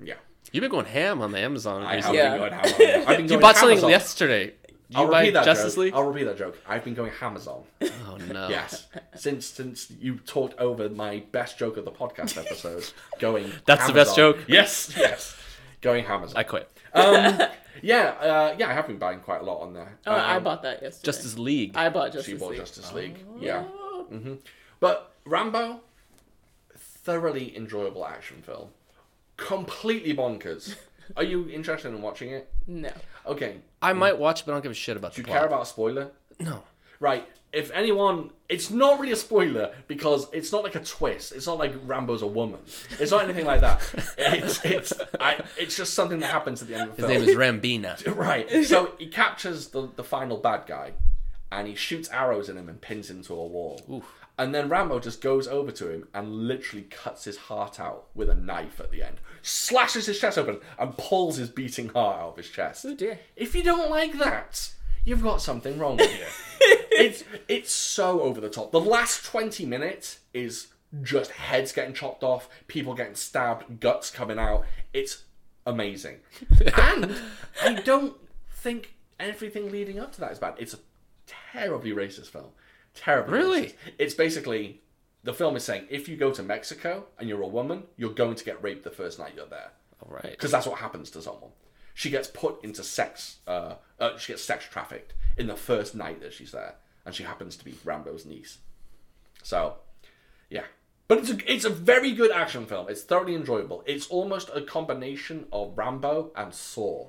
Yeah. You've been going ham on the Amazon I have. Yeah. been going ham on. I've been You going bought something Hamazon. yesterday. Did I'll buy repeat that Justice joke. League? I'll repeat that joke. I've been going Hamazon. Oh no. Yes. since since you talked over my best joke of the podcast episode, going. That's the best joke? Yes. Yes. Going Hamazon. I quit. um. Yeah. Uh, yeah. I have been buying quite a lot on there. Oh, I Um, bought that yesterday. Justice League. I bought Justice She Justice bought League. Justice League. Yeah. Oh. hmm But Rambo, thoroughly enjoyable action film. Completely bonkers. Are you interested in watching it? No. Okay. I might watch, but I don't give a shit about Do the you care about a spoiler? No. Right. If anyone, it's not really a spoiler because it's not like a twist. It's not like Rambo's a woman. It's not anything like that. It's it's I, it's just something that happens at the end of the His film. name is Rambina. Right. So he captures the, the final bad guy and he shoots arrows in him and pins him to a wall. And then Rambo just goes over to him and literally cuts his heart out with a knife at the end. Slashes his chest open and pulls his beating heart out of his chest. Oh dear. If you don't like that, you've got something wrong with you. it's it's so over the top. The last 20 minutes is just heads getting chopped off, people getting stabbed, guts coming out. It's amazing. and I don't think everything leading up to that is bad. It's a terribly racist film. Terribly Really? racist. It's basically the film is saying if you go to Mexico and you're a woman, you're going to get raped the first night you're there All right. because that's what happens to someone. She gets put into sex. Uh, uh, she gets sex trafficked in the first night that she's there, and she happens to be Rambo's niece. So, yeah, but it's a it's a very good action film. It's thoroughly enjoyable. It's almost a combination of Rambo and Saw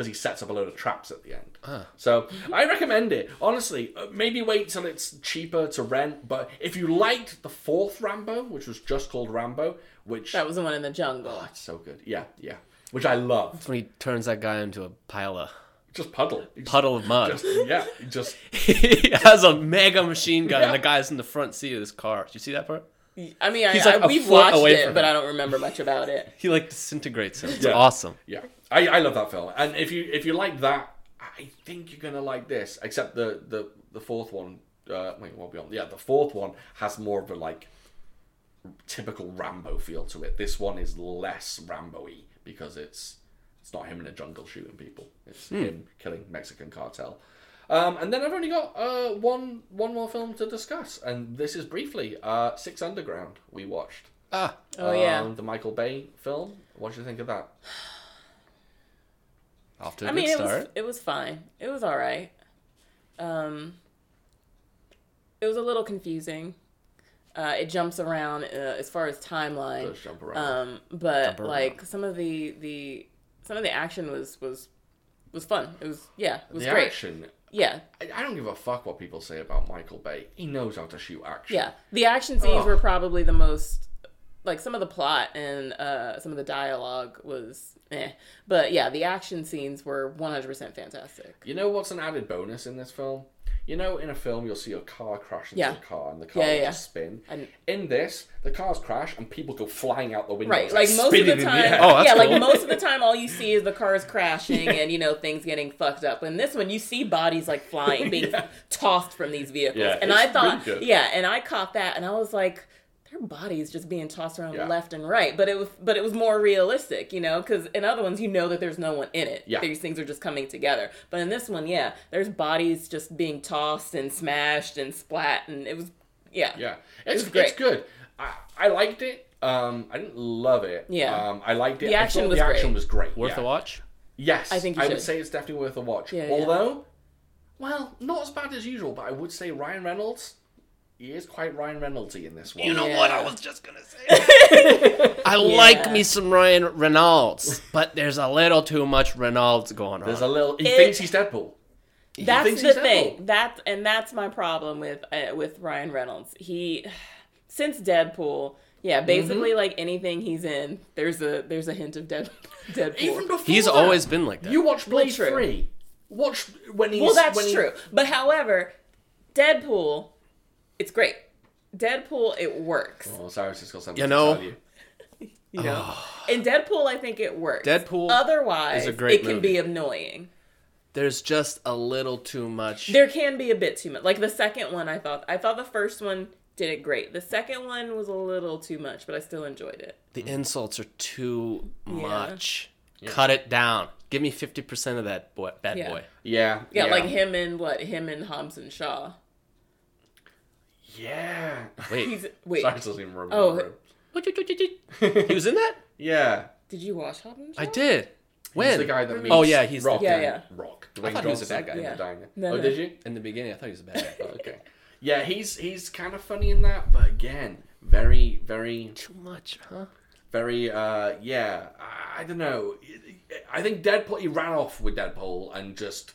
because he sets up a load of traps at the end. So I recommend it. Honestly, uh, maybe wait till it's cheaper to rent. But if you liked the fourth Rambo, which was just called Rambo, which That was the one in the jungle. Oh, it's so good. Yeah, yeah. Which I love. That's when he turns that guy into a pile of Just puddle. Just- puddle of mud. Just, yeah, he just he has a mega machine gun, and Yeah. the guy's in the front seat of this car. Did you see that part? I mean, I, He's like I, a we've watched it, but him. I don't remember much about it. He like disintegrates him. It's Yeah. awesome. yeah. I, I love that film. And if you if you like that, I think you're gonna like this. Except the the the fourth one. Uh, wait, what are we on? Yeah, the fourth one has more of a like typical Rambo feel to it. This one is less Rambo-y because it's it's not him in a jungle shooting people. It's him killing Mexican cartel. Um, and then I've only got uh, one one more film to discuss, and this is briefly uh, Six Underground. We watched. Ah, Oh yeah. Um, the Michael Bay film. What do you think of that? off to a I good mean, it was it was fine. It was all right. Um, it was a little confusing. Uh, it jumps around uh, as far as timeline. Let's jump around. Um, but Jump around. like some of the the some of the action was was was fun. It was yeah, it was the great. action. Yeah, I, I don't give a fuck what people say about Michael Bay. He knows how to shoot action. yeah. The action scenes Ugh. were probably the most like some of the plot and uh, some of the dialogue was eh. But yeah, the action scenes were 100% fantastic. You know what's an added bonus in this film? You know, in a film, you'll see a car crash into Yeah. a car and the car Yeah, will yeah. just spin. And- in this, the cars crash and people go flying out the window. Right, like most of the time, air. Oh, that's yeah, cool. like most of the time, all you see is the cars crashing and you know things getting fucked up. In this one, you see bodies like flying, being tossed from these vehicles, Yeah, and it's I thought, really good. yeah, and I caught that, and I was like, their bodies just being tossed around Yeah. left and right, but it was, but it was more realistic, you know, because in other ones, you know that there's no one in it. Yeah. these things are just coming together, but in this one, yeah, there's bodies just being tossed and smashed and splat, and it was, yeah, Yeah, it's was great. it's good. I, I liked it. Um, I didn't love it. Yeah. Um, I liked it. The I action was the action great. was great. Worth yeah. a watch. Yes, I think you I would say it's definitely worth a watch. Yeah, yeah. Although, well, not as bad as usual, but I would say Ryan Reynolds. He is quite Ryan Reynoldsy in this one. You know Yeah. what? I was just gonna say. I like me some Ryan Reynolds, but there's a little too much Reynolds going on. There's a little. He It- thinks he's Deadpool. That's thinks the he's thing. Deadpool. That's and that's my problem with uh, with Ryan Reynolds. He since Deadpool, yeah, Mm-hmm. basically like anything he's in, there's a there's a hint of Dead, Deadpool. Even before He's that, always been like that. You watch Blade true. Three. Watch when he's well, that's when he- true. But however, Deadpool, it's great. Deadpool, it works. Oh, Cyrus has got something You to know- tell you. You know, oh. in Deadpool, I think it works. Deadpool Otherwise, is a great it can movie. be annoying. There's just a little too much. There can be a bit too much. Like the second one, I thought I thought the first one did it great. The second one was a little too much, but I still enjoyed it. the insults are too much. Cut it down. Give me fifty percent of that boy, bad Yeah. boy. Yeah, Yeah, like him and what him and Hobbs and Shaw. Yeah. Wait, He's wait. Cyrus doesn't even remember. Oh. him. he was in that? Yeah. Did you watch Hobbs and Shaw? I did. When? He's the guy that meets Oh, yeah, he's the- Rock. Yeah, yeah. Rock. I Dwayne thought he was a Johnson bad guy. in Yeah. the diner. No, oh, no. did you? In the beginning, I thought he was a bad guy. Oh, okay. Yeah, he's he's kind of funny in that, but again, very very Too much, huh? very uh yeah. I, I don't know. I think Deadpool. He ran off with Deadpool and just.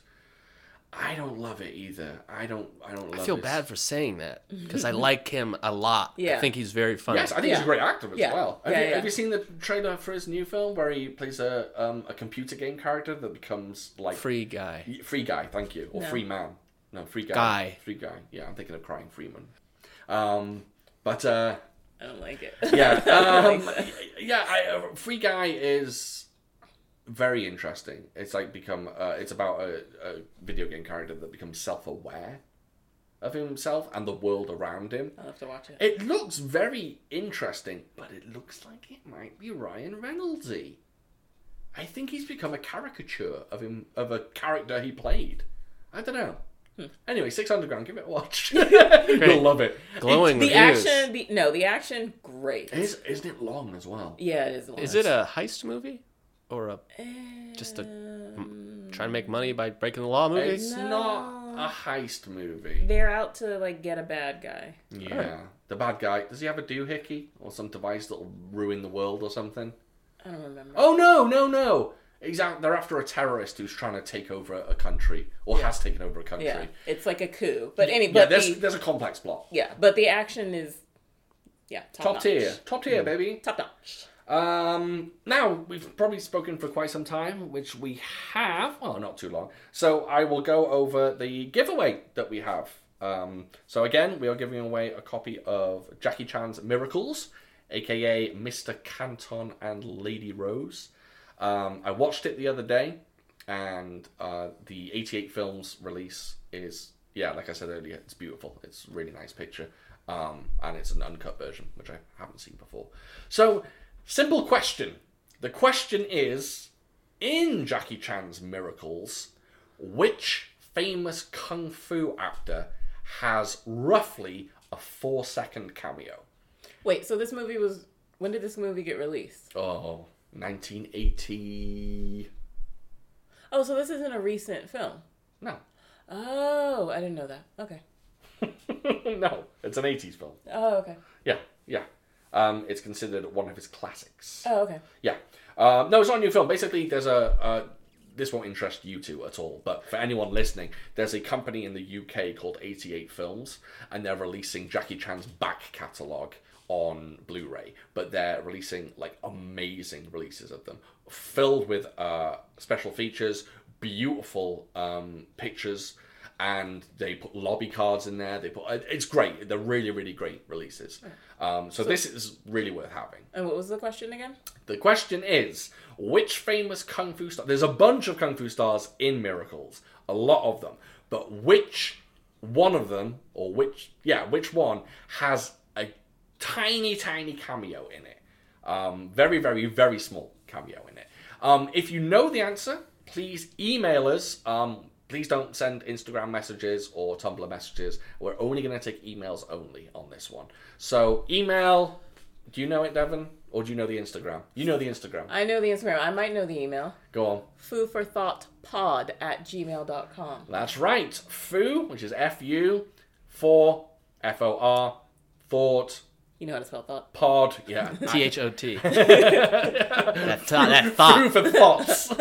I don't love it either. I don't. I don't. Love it. I feel his- bad for saying that because I like him a lot. I think he's very funny. Yes, I think he's a great actor as Yeah. well. Have, Yeah, you, yeah. have you seen the trailer for his new film where he plays a um, a computer game character that becomes like Free guy. Free guy, thank you, or No. free man. No, free guy. Guy. Free guy. Yeah, I'm thinking of crying Freeman. Um, but uh, I don't like it. yeah, um, like yeah. I, uh, free guy is very interesting. It's like become. Uh, it's about a, a video game character that becomes self-aware of himself and the world around him. I'll have to watch it. It looks very interesting, but it looks like it might be Ryan Reynoldsy. I think he's become a caricature of him of a character he played. I don't know. Hmm. Anyway, Six Underground, give it a watch. You'll love it. Glowing The reviews. action, the no, the action, great. It is, isn't it long as well? yeah, it is. Long. Is it a heist movie or a just a Um, trying to make money by breaking the law movie? It's not a heist movie. They're out to like get a bad guy. Yeah. The bad guy, does he have a doohickey or some device that'll ruin the world or something? I don't remember. Oh no, no, no! He's out, they're after a terrorist who's trying to take over a country or has taken over a country. yeah, it's like a coup. But any, Yeah, but there's the, there's a complex plot. yeah, but the action is yeah top, Top notch. tier, top tier, baby. top notch. Um, now we've probably spoken for quite some time, which we have. Well, not too long. So I will go over the giveaway that we have. Um, so again, we are giving away a copy of Jackie Chan's Miracles, aka Mr. Canton and Lady Rose. Um, I watched it the other day, and uh, the 88 Films release is, yeah, like I said earlier, it's beautiful. It's a really nice picture. Um, and it's an uncut version, which I haven't seen before. So, simple question. The question is in Jackie Chan's Miracles, which famous kung fu actor has roughly a four second cameo? Wait, so this movie was when did this movie get released? Oh, 1980. Oh, so this isn't a recent film. No. Oh, I didn't know that. Okay. no, it's an 80s film. Oh, okay. Yeah, yeah. Um, it's considered one of his classics. Oh, okay. Yeah. Um, no, it's not a new film. Basically, there's a. Uh, this won't interest you two at all, but for anyone listening, there's a company in the UK called 88 Films, and they're releasing Jackie Chan's back catalogue on Blu-ray, but they're releasing like amazing releases of them, filled with uh, special features, beautiful um, pictures, and they put lobby cards in there. They put it's great. They're really really great releases. Um, so, this is really worth having. And what was the question again? The question is, which famous kung fu star? There's a bunch of kung fu stars in Miracles, a lot of them, but which one of them, or which, yeah, which one has a tiny, tiny cameo in it? Um, very, very, very small cameo in it. Um, if you know the answer, please email us. Um, please don't send Instagram messages or Tumblr messages. We're only going to take emails only on this one. So email. Do you know it, Devon? Or do you know the Instagram? You know the Instagram. I know the Instagram. I might know the email. Go on. Foo for thought pod at gmail.com. That's right. Foo, which is F U, for F O R, thought, You know how to spell thought. pod, yeah. T H O T. That thought. Foo thought. for thoughts.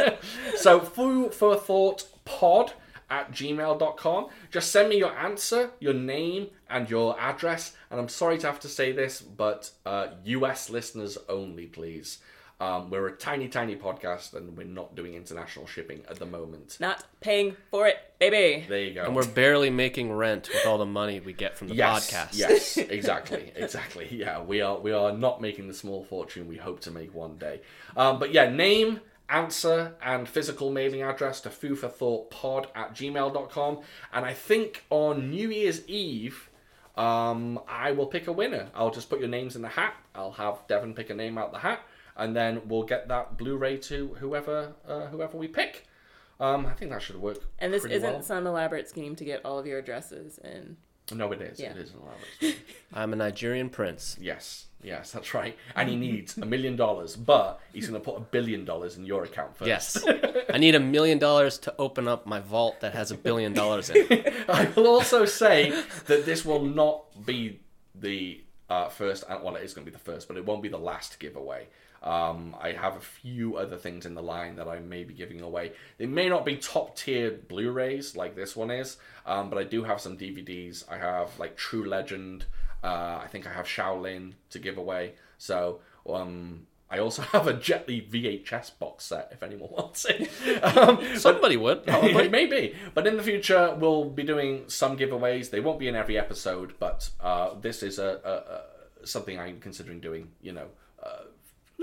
so foo for thought pod at gmail.com. Just send me your answer, your name, and your address. And I'm sorry to have to say this, but uh, US listeners only, please. Um, we're a tiny, tiny podcast, and we're not doing international shipping at the moment. Not paying for it, baby. There you go. And we're barely making rent with all the money we get from the yes, podcast. Yes, exactly, exactly. Yeah, we are we are not making the small fortune we hope to make one day. Um, but yeah, name, answer, and physical mailing address to foo for thought pod at gmail.com. And I think on New Year's Eve, um, I will pick a winner. I'll just put your names in the hat. I'll have Devon pick a name out the hat, and then we'll get that Blu-ray to whoever uh, whoever we pick. Um, I think that should work. And this isn't well. some elaborate scheme to get all of your addresses and No, it is. Yeah. It is an elaborate. I'm a Nigerian prince. Yes, yes, that's right. And he needs a million dollars, but he's going to put a billion dollars in your account first. Yes. I need a million dollars to open up my vault that has a billion dollars in it. I will also say that this will not be the uh, first, well, it is going to be the first, but it won't be the last giveaway. Um, I have a few other things in the line that I may be giving away. They may not be top tier Blu rays like this one is, um, but I do have some DVDs. I have like True Legend. Uh, I think I have Shaolin to give away. So um, I also have a Jet Li VHS box set if anyone wants it. Um, but- Somebody would. Probably, maybe. But in the future, we'll be doing some giveaways. They won't be in every episode, but uh, this is a, a, a something I'm considering doing. You know, uh,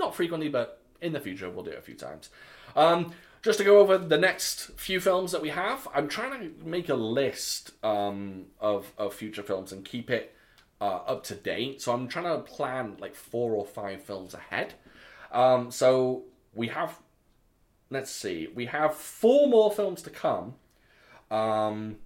not frequently, but in the future, we'll do it a few times. Um, just to go over the next few films that we have, I'm trying to make a list um, of of future films and keep it uh, up to date. So I'm trying to plan like four or five films ahead. Um, so we have let's see, we have four more films to come. Um,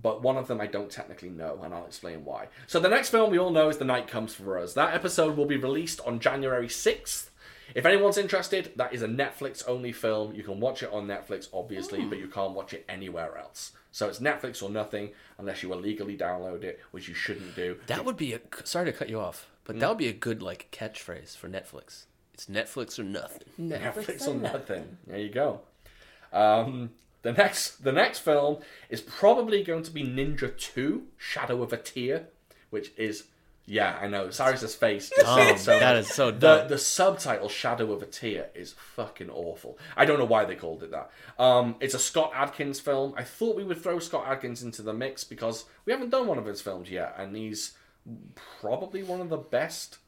but one of them I don't technically know, and I'll explain why. So the next film we all know is The Night Comes for Us. That episode will be released on January 6th. If anyone's interested, that is a Netflix only film. You can watch it on Netflix, obviously, but you can't watch it anywhere else. So it's Netflix or nothing, unless you illegally download it, which you shouldn't do. That would be a. Sorry to cut you off, but that would be a good like catchphrase for Netflix. It's Netflix or nothing. Netflix or nothing. There you go. Um, the next the next film is probably going to be Ninja Two: Shadow of a Tear, which is yeah, I know. Cyrus's face. Just Oh, so that is so The dumb. the subtitle Shadow of a Tear is fucking awful. I don't know why they called it that. Um, it's a Scott Adkins film. I thought we would throw Scott Adkins into the mix because we haven't done one of his films yet, and he's probably one of the best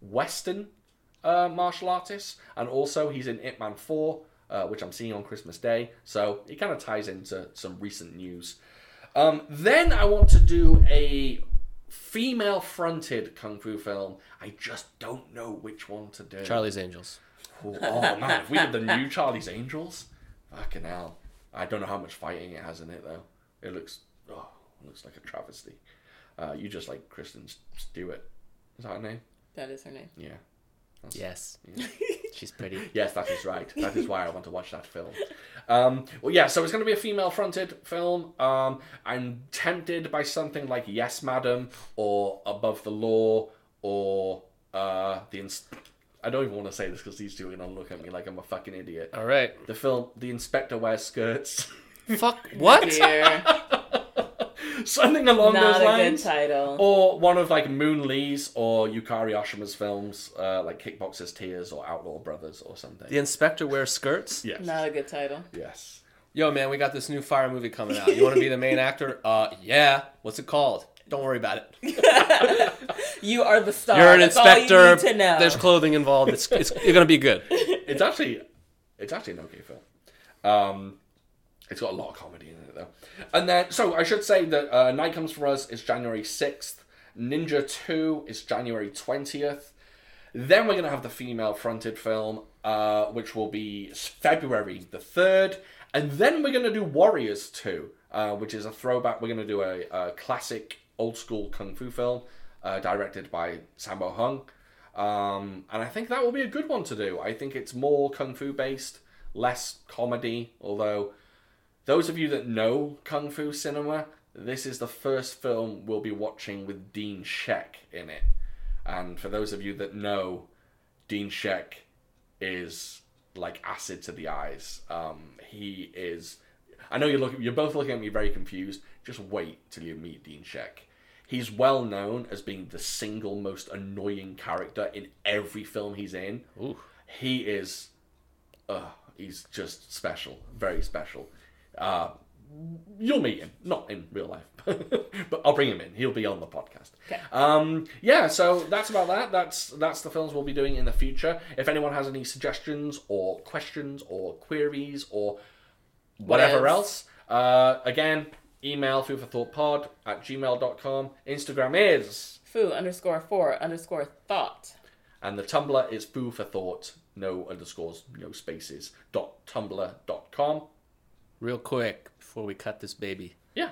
Western uh, martial artists, and also he's in Ip Man Four, uh, which I'm seeing on Christmas Day. So it kind of ties into some recent news. Um, then I want to do a female-fronted kung fu film. I just don't know which one to do. Charlie's Angels. Oh, oh, man, if we did the new Charlie's Angels, fucking hell. I don't know how much fighting it has in it though. It looks, oh, it looks like a travesty. Uh, you just like Kristen Stewart. Is that her name? That is her name. Yeah. Yes. She's pretty. Yes, that is right. That is why I want to watch that film. Um, well, yeah, so it's going to be a female fronted film. Um, I'm tempted by something like Yes, Madam, or Above the Law, or uh, the. Ins- I don't even want to say this because these two are going to look at me like I'm a fucking idiot. All right. The film The Inspector Wears Skirts. Fuck. What? Dear. something along Not those a good lines. title. Or one of like Moon Lee's or Yukari Oshima's films, uh, like Kickboxers Tears or Outlaw Brothers or something. The inspector wears skirts. Yes. Not a good title. Yes. Yo, man, we got this new fire movie coming out. You want to be the main actor? Uh, yeah. What's it called? Don't worry about it. You are the star. You're an That's inspector. All you need to know. There's clothing involved. It's, it's you're gonna be good. It's actually, it's actually an okay film. Um, it's got a lot of comedy in it though. And then, so I should say that uh, Night Comes for Us is January sixth. Ninja Two is January twentieth. Then we're gonna have the female-fronted film, uh, which will be February the third, and then we're gonna do Warriors Two, uh, which is a throwback. We're gonna do a, a classic old-school kung fu film, uh, directed by Sammo Hung. Um, and I think that will be a good one to do. I think it's more kung fu based, less comedy. Although, those of you that know kung fu cinema, this is the first film we'll be watching with Dean Shek in it. And for those of you that know, Dean Shek is like acid to the eyes. Um, he is. I know you're looking. You're both looking at me very confused. Just wait till you meet Dean Shek. He's well known as being the single most annoying character in every film he's in. Ooh. He is. Uh, he's just special. Very special. Uh, you'll meet him, not in real life, but I'll bring him in. He'll be on the podcast. Okay. Um, yeah, so that's about that. That's that's the films we'll be doing in the future. If anyone has any suggestions or questions or queries or whatever else, uh, again, email food for thought pod at gmail.com. Instagram is, Foo underscore four underscore thought. and the Tumblr is foo for thought, no underscores, no spaces, dot tumblr dot com. Real quick before we cut this baby, Yeah.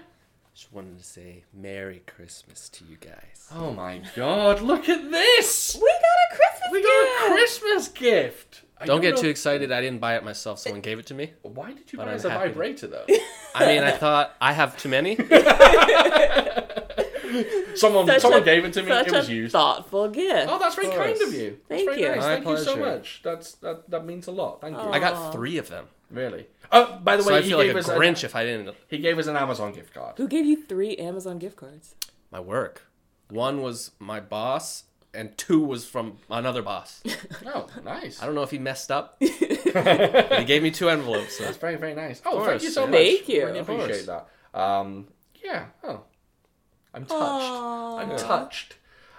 just wanted to say Merry Christmas to you guys. Oh my god, look at this! We got a Christmas We got a! Christmas gift! I Don't get know- too excited. I didn't buy it myself. Someone gave it to me. Why did you But buy I'm us a vibrator though? I mean, I thought I have too many. someone Such someone a- gave it to me. Such It was a used. thoughtful gift. Oh, that's very kind of you. That's Thank very you. Nice. My Thank you so much. That's that that means a lot. Thank you. I got three of them. Really. Oh, by the So way, I he feel like gave a us Grinch if I didn't. An, he gave us an Amazon gift card. Who gave you three Amazon gift cards? My work. One was my boss, and two was from another boss. Oh, nice. I don't know if he messed up. he gave me two envelopes. So. That's very very nice. Oh, thank you so yeah. much. Thank you. Really appreciate that. Um, yeah. Oh, I'm touched. I'm touched.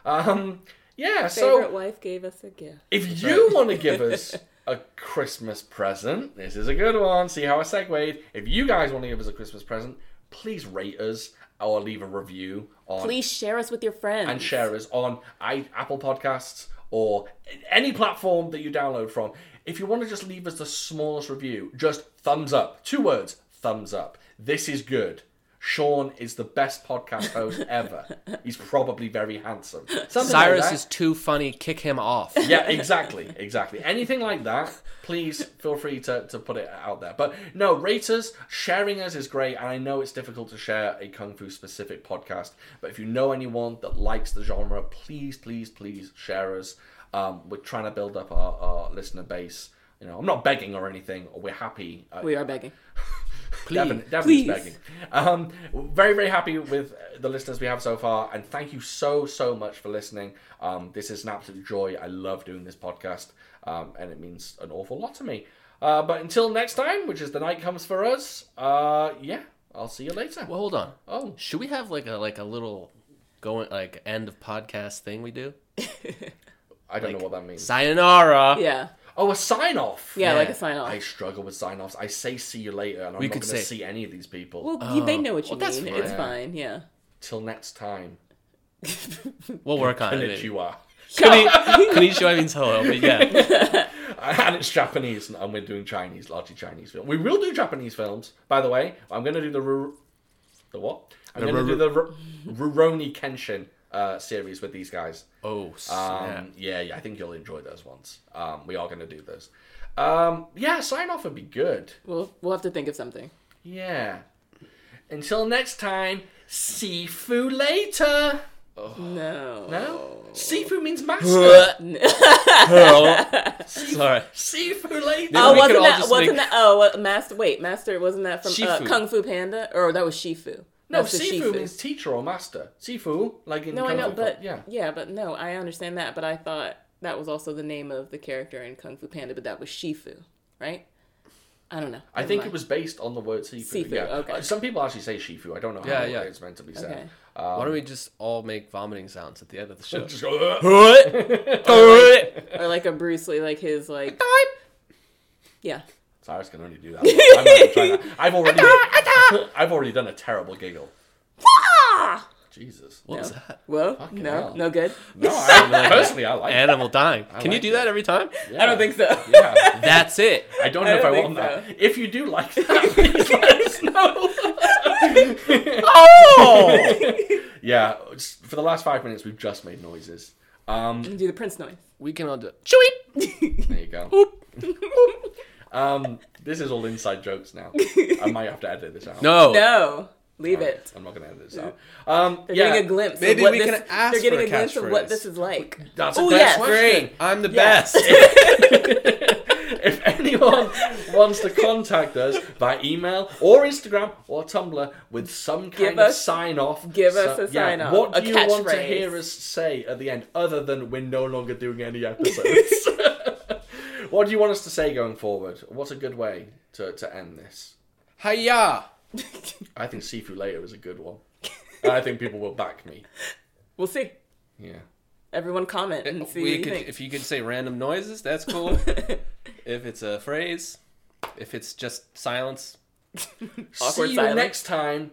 Um, yeah. Favorite So wife gave us a gift. if you want to give us a Christmas present, this is a good one. See how I segued. If you guys want to give us a Christmas present, please rate us or leave a review on Please share us with your friends. and share us on I, Apple Podcasts or any platform that you download from. If you want to just leave us the smallest review, just thumbs up. Two words, thumbs up. This is good. Sean is the best podcast host ever. He's probably very handsome. Something like Cyrus that. is too funny. Kick him off. Yeah, exactly, exactly. Anything like that, please feel free to, to put it out there. But no, rate us, sharing us is great, and I know it's difficult to share a kung fu specific podcast. But if you know anyone that likes the genre, please, please, please share us. Um, we're trying to build up our, our listener base. You know, I'm not begging or anything. We're happy. Uh, we are begging. Please. Devin, Devin's Please. begging. Um, very, very happy with the listeners we have so far, and thank you so, so much for listening. Um, this is an absolute joy. I love doing this podcast, um, and it means an awful lot to me. Uh, but until next time, which is the night comes for us, uh, yeah, I'll see you later. Well, hold on. Oh, Should we have like a like a little going like end of podcast thing we do? I don't know what that means. Sayonara. Yeah. Oh, a sign off. Yeah, Yeah. like a sign off. I struggle with sign offs. I say see you later, and I'm We not could going to say- see any of these people. Well, you, they oh. know what you well, that's mean. fine. It's fine. Yeah. Till next time. We'll work on it. Konnichiwa. Koni- Konnichiwa means hello, but yeah. and it's Japanese, and we're doing Chinese, largely Chinese film. We will do Japanese films, by the way. I'm going to do the Ru- the what? I'm The going to Ru- do the Ru- Rurouni Kenshin uh, series with these guys. Oh. Um, yeah, yeah, I think you'll enjoy those ones. Um, we are going to do those. Um, yeah, sign off would be good. We'll we'll have to think of something. Yeah. Until next time, Sifu later. No. No, Sifu means master. Sorry. Sifu later. Oh, we could wasn't all that wasn't make- that? Oh, master. Wait, master. Wasn't that from uh, Kung Fu Panda? Or that was Shifu. No, That's the Sifu Shifu. means teacher or master. Sifu, like in No, I Kung know, Fu, but yeah. yeah, but no, I understand that. But I thought that was also the name of the character in Kung Fu Panda, but that was Shifu, right? I don't know. I think it was based on the word Sifu. Sifu, yeah. okay. Uh, Some people actually say Shifu. I don't know Yeah, how yeah. it's meant to be said. Okay. Why don't we just all make vomiting sounds at the end of the show? Just go, "Ugh." or like a Bruce Lee, like his like. Yeah. Cyrus can only do that. I'm not gonna try that. I've already, I've already done a terrible giggle. Jesus. What was that? Well, Fucking no, hell. no good. No, I, personally, I like. it. Animal dying. Can you do it. that every time? Yeah. I don't think so. Yeah, That's it. I don't know I if I want think that. If you do like that, please let us know. Oh! yeah, for the last five minutes, we've just made noises. Um, Do the Prince noise. we can all do it. Chewy. there you go. Um, this is all inside jokes now. I might have to edit this out. No. No, leave Alright, it. I'm not going to edit this out. Um, They're yeah, getting a glimpse. Maybe of what we this, can ask They're getting for a a glimpse of what this is like. That's a Oh, great yes. question. Great. I'm the Yeah. best. if anyone wants to contact us by email or Instagram or Tumblr with some kind Give of us- sign off, give us a sign-off, What a do you want to catchphrase. hear us say at the end, other than we're no longer doing any episodes? what do you want us to say going forward? What's a good way to, to end this? Hiya. I think Sifu later is a good one. And I think people will back me. We'll see. Yeah. Everyone comment and uh, see We what you could, think. if you could say random noises, that's cool. if it's a phrase, if it's just silence, Awkward See you silence. next time.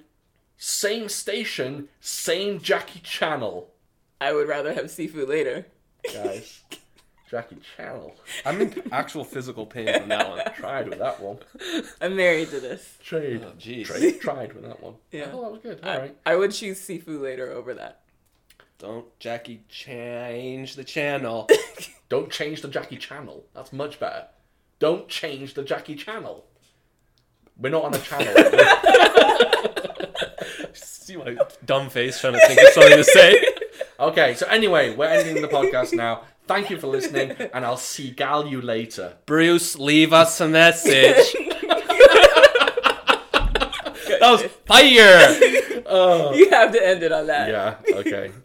Same station, same Jackie Channel. I would rather have seafood later. Guys. Jackie Channel. I'm in actual physical pain from that one. Tried with that one. I'm married to this. Trade. Oh, jeez. Trade. Tried with that one. Yeah. I thought that was good. I, Alright. I would choose seafood later over that. Don't Jackie change the channel. Don't change the Jackie Channel. That's much better. Don't change the Jackie Channel. We're not on a channel. See my dumb face trying to think of something to say. okay, so anyway, we're ending the podcast now. Thank you for listening, and I'll Seagal you later. Bruce, leave us a message. that was fire. You have to end it on that. Yeah, okay.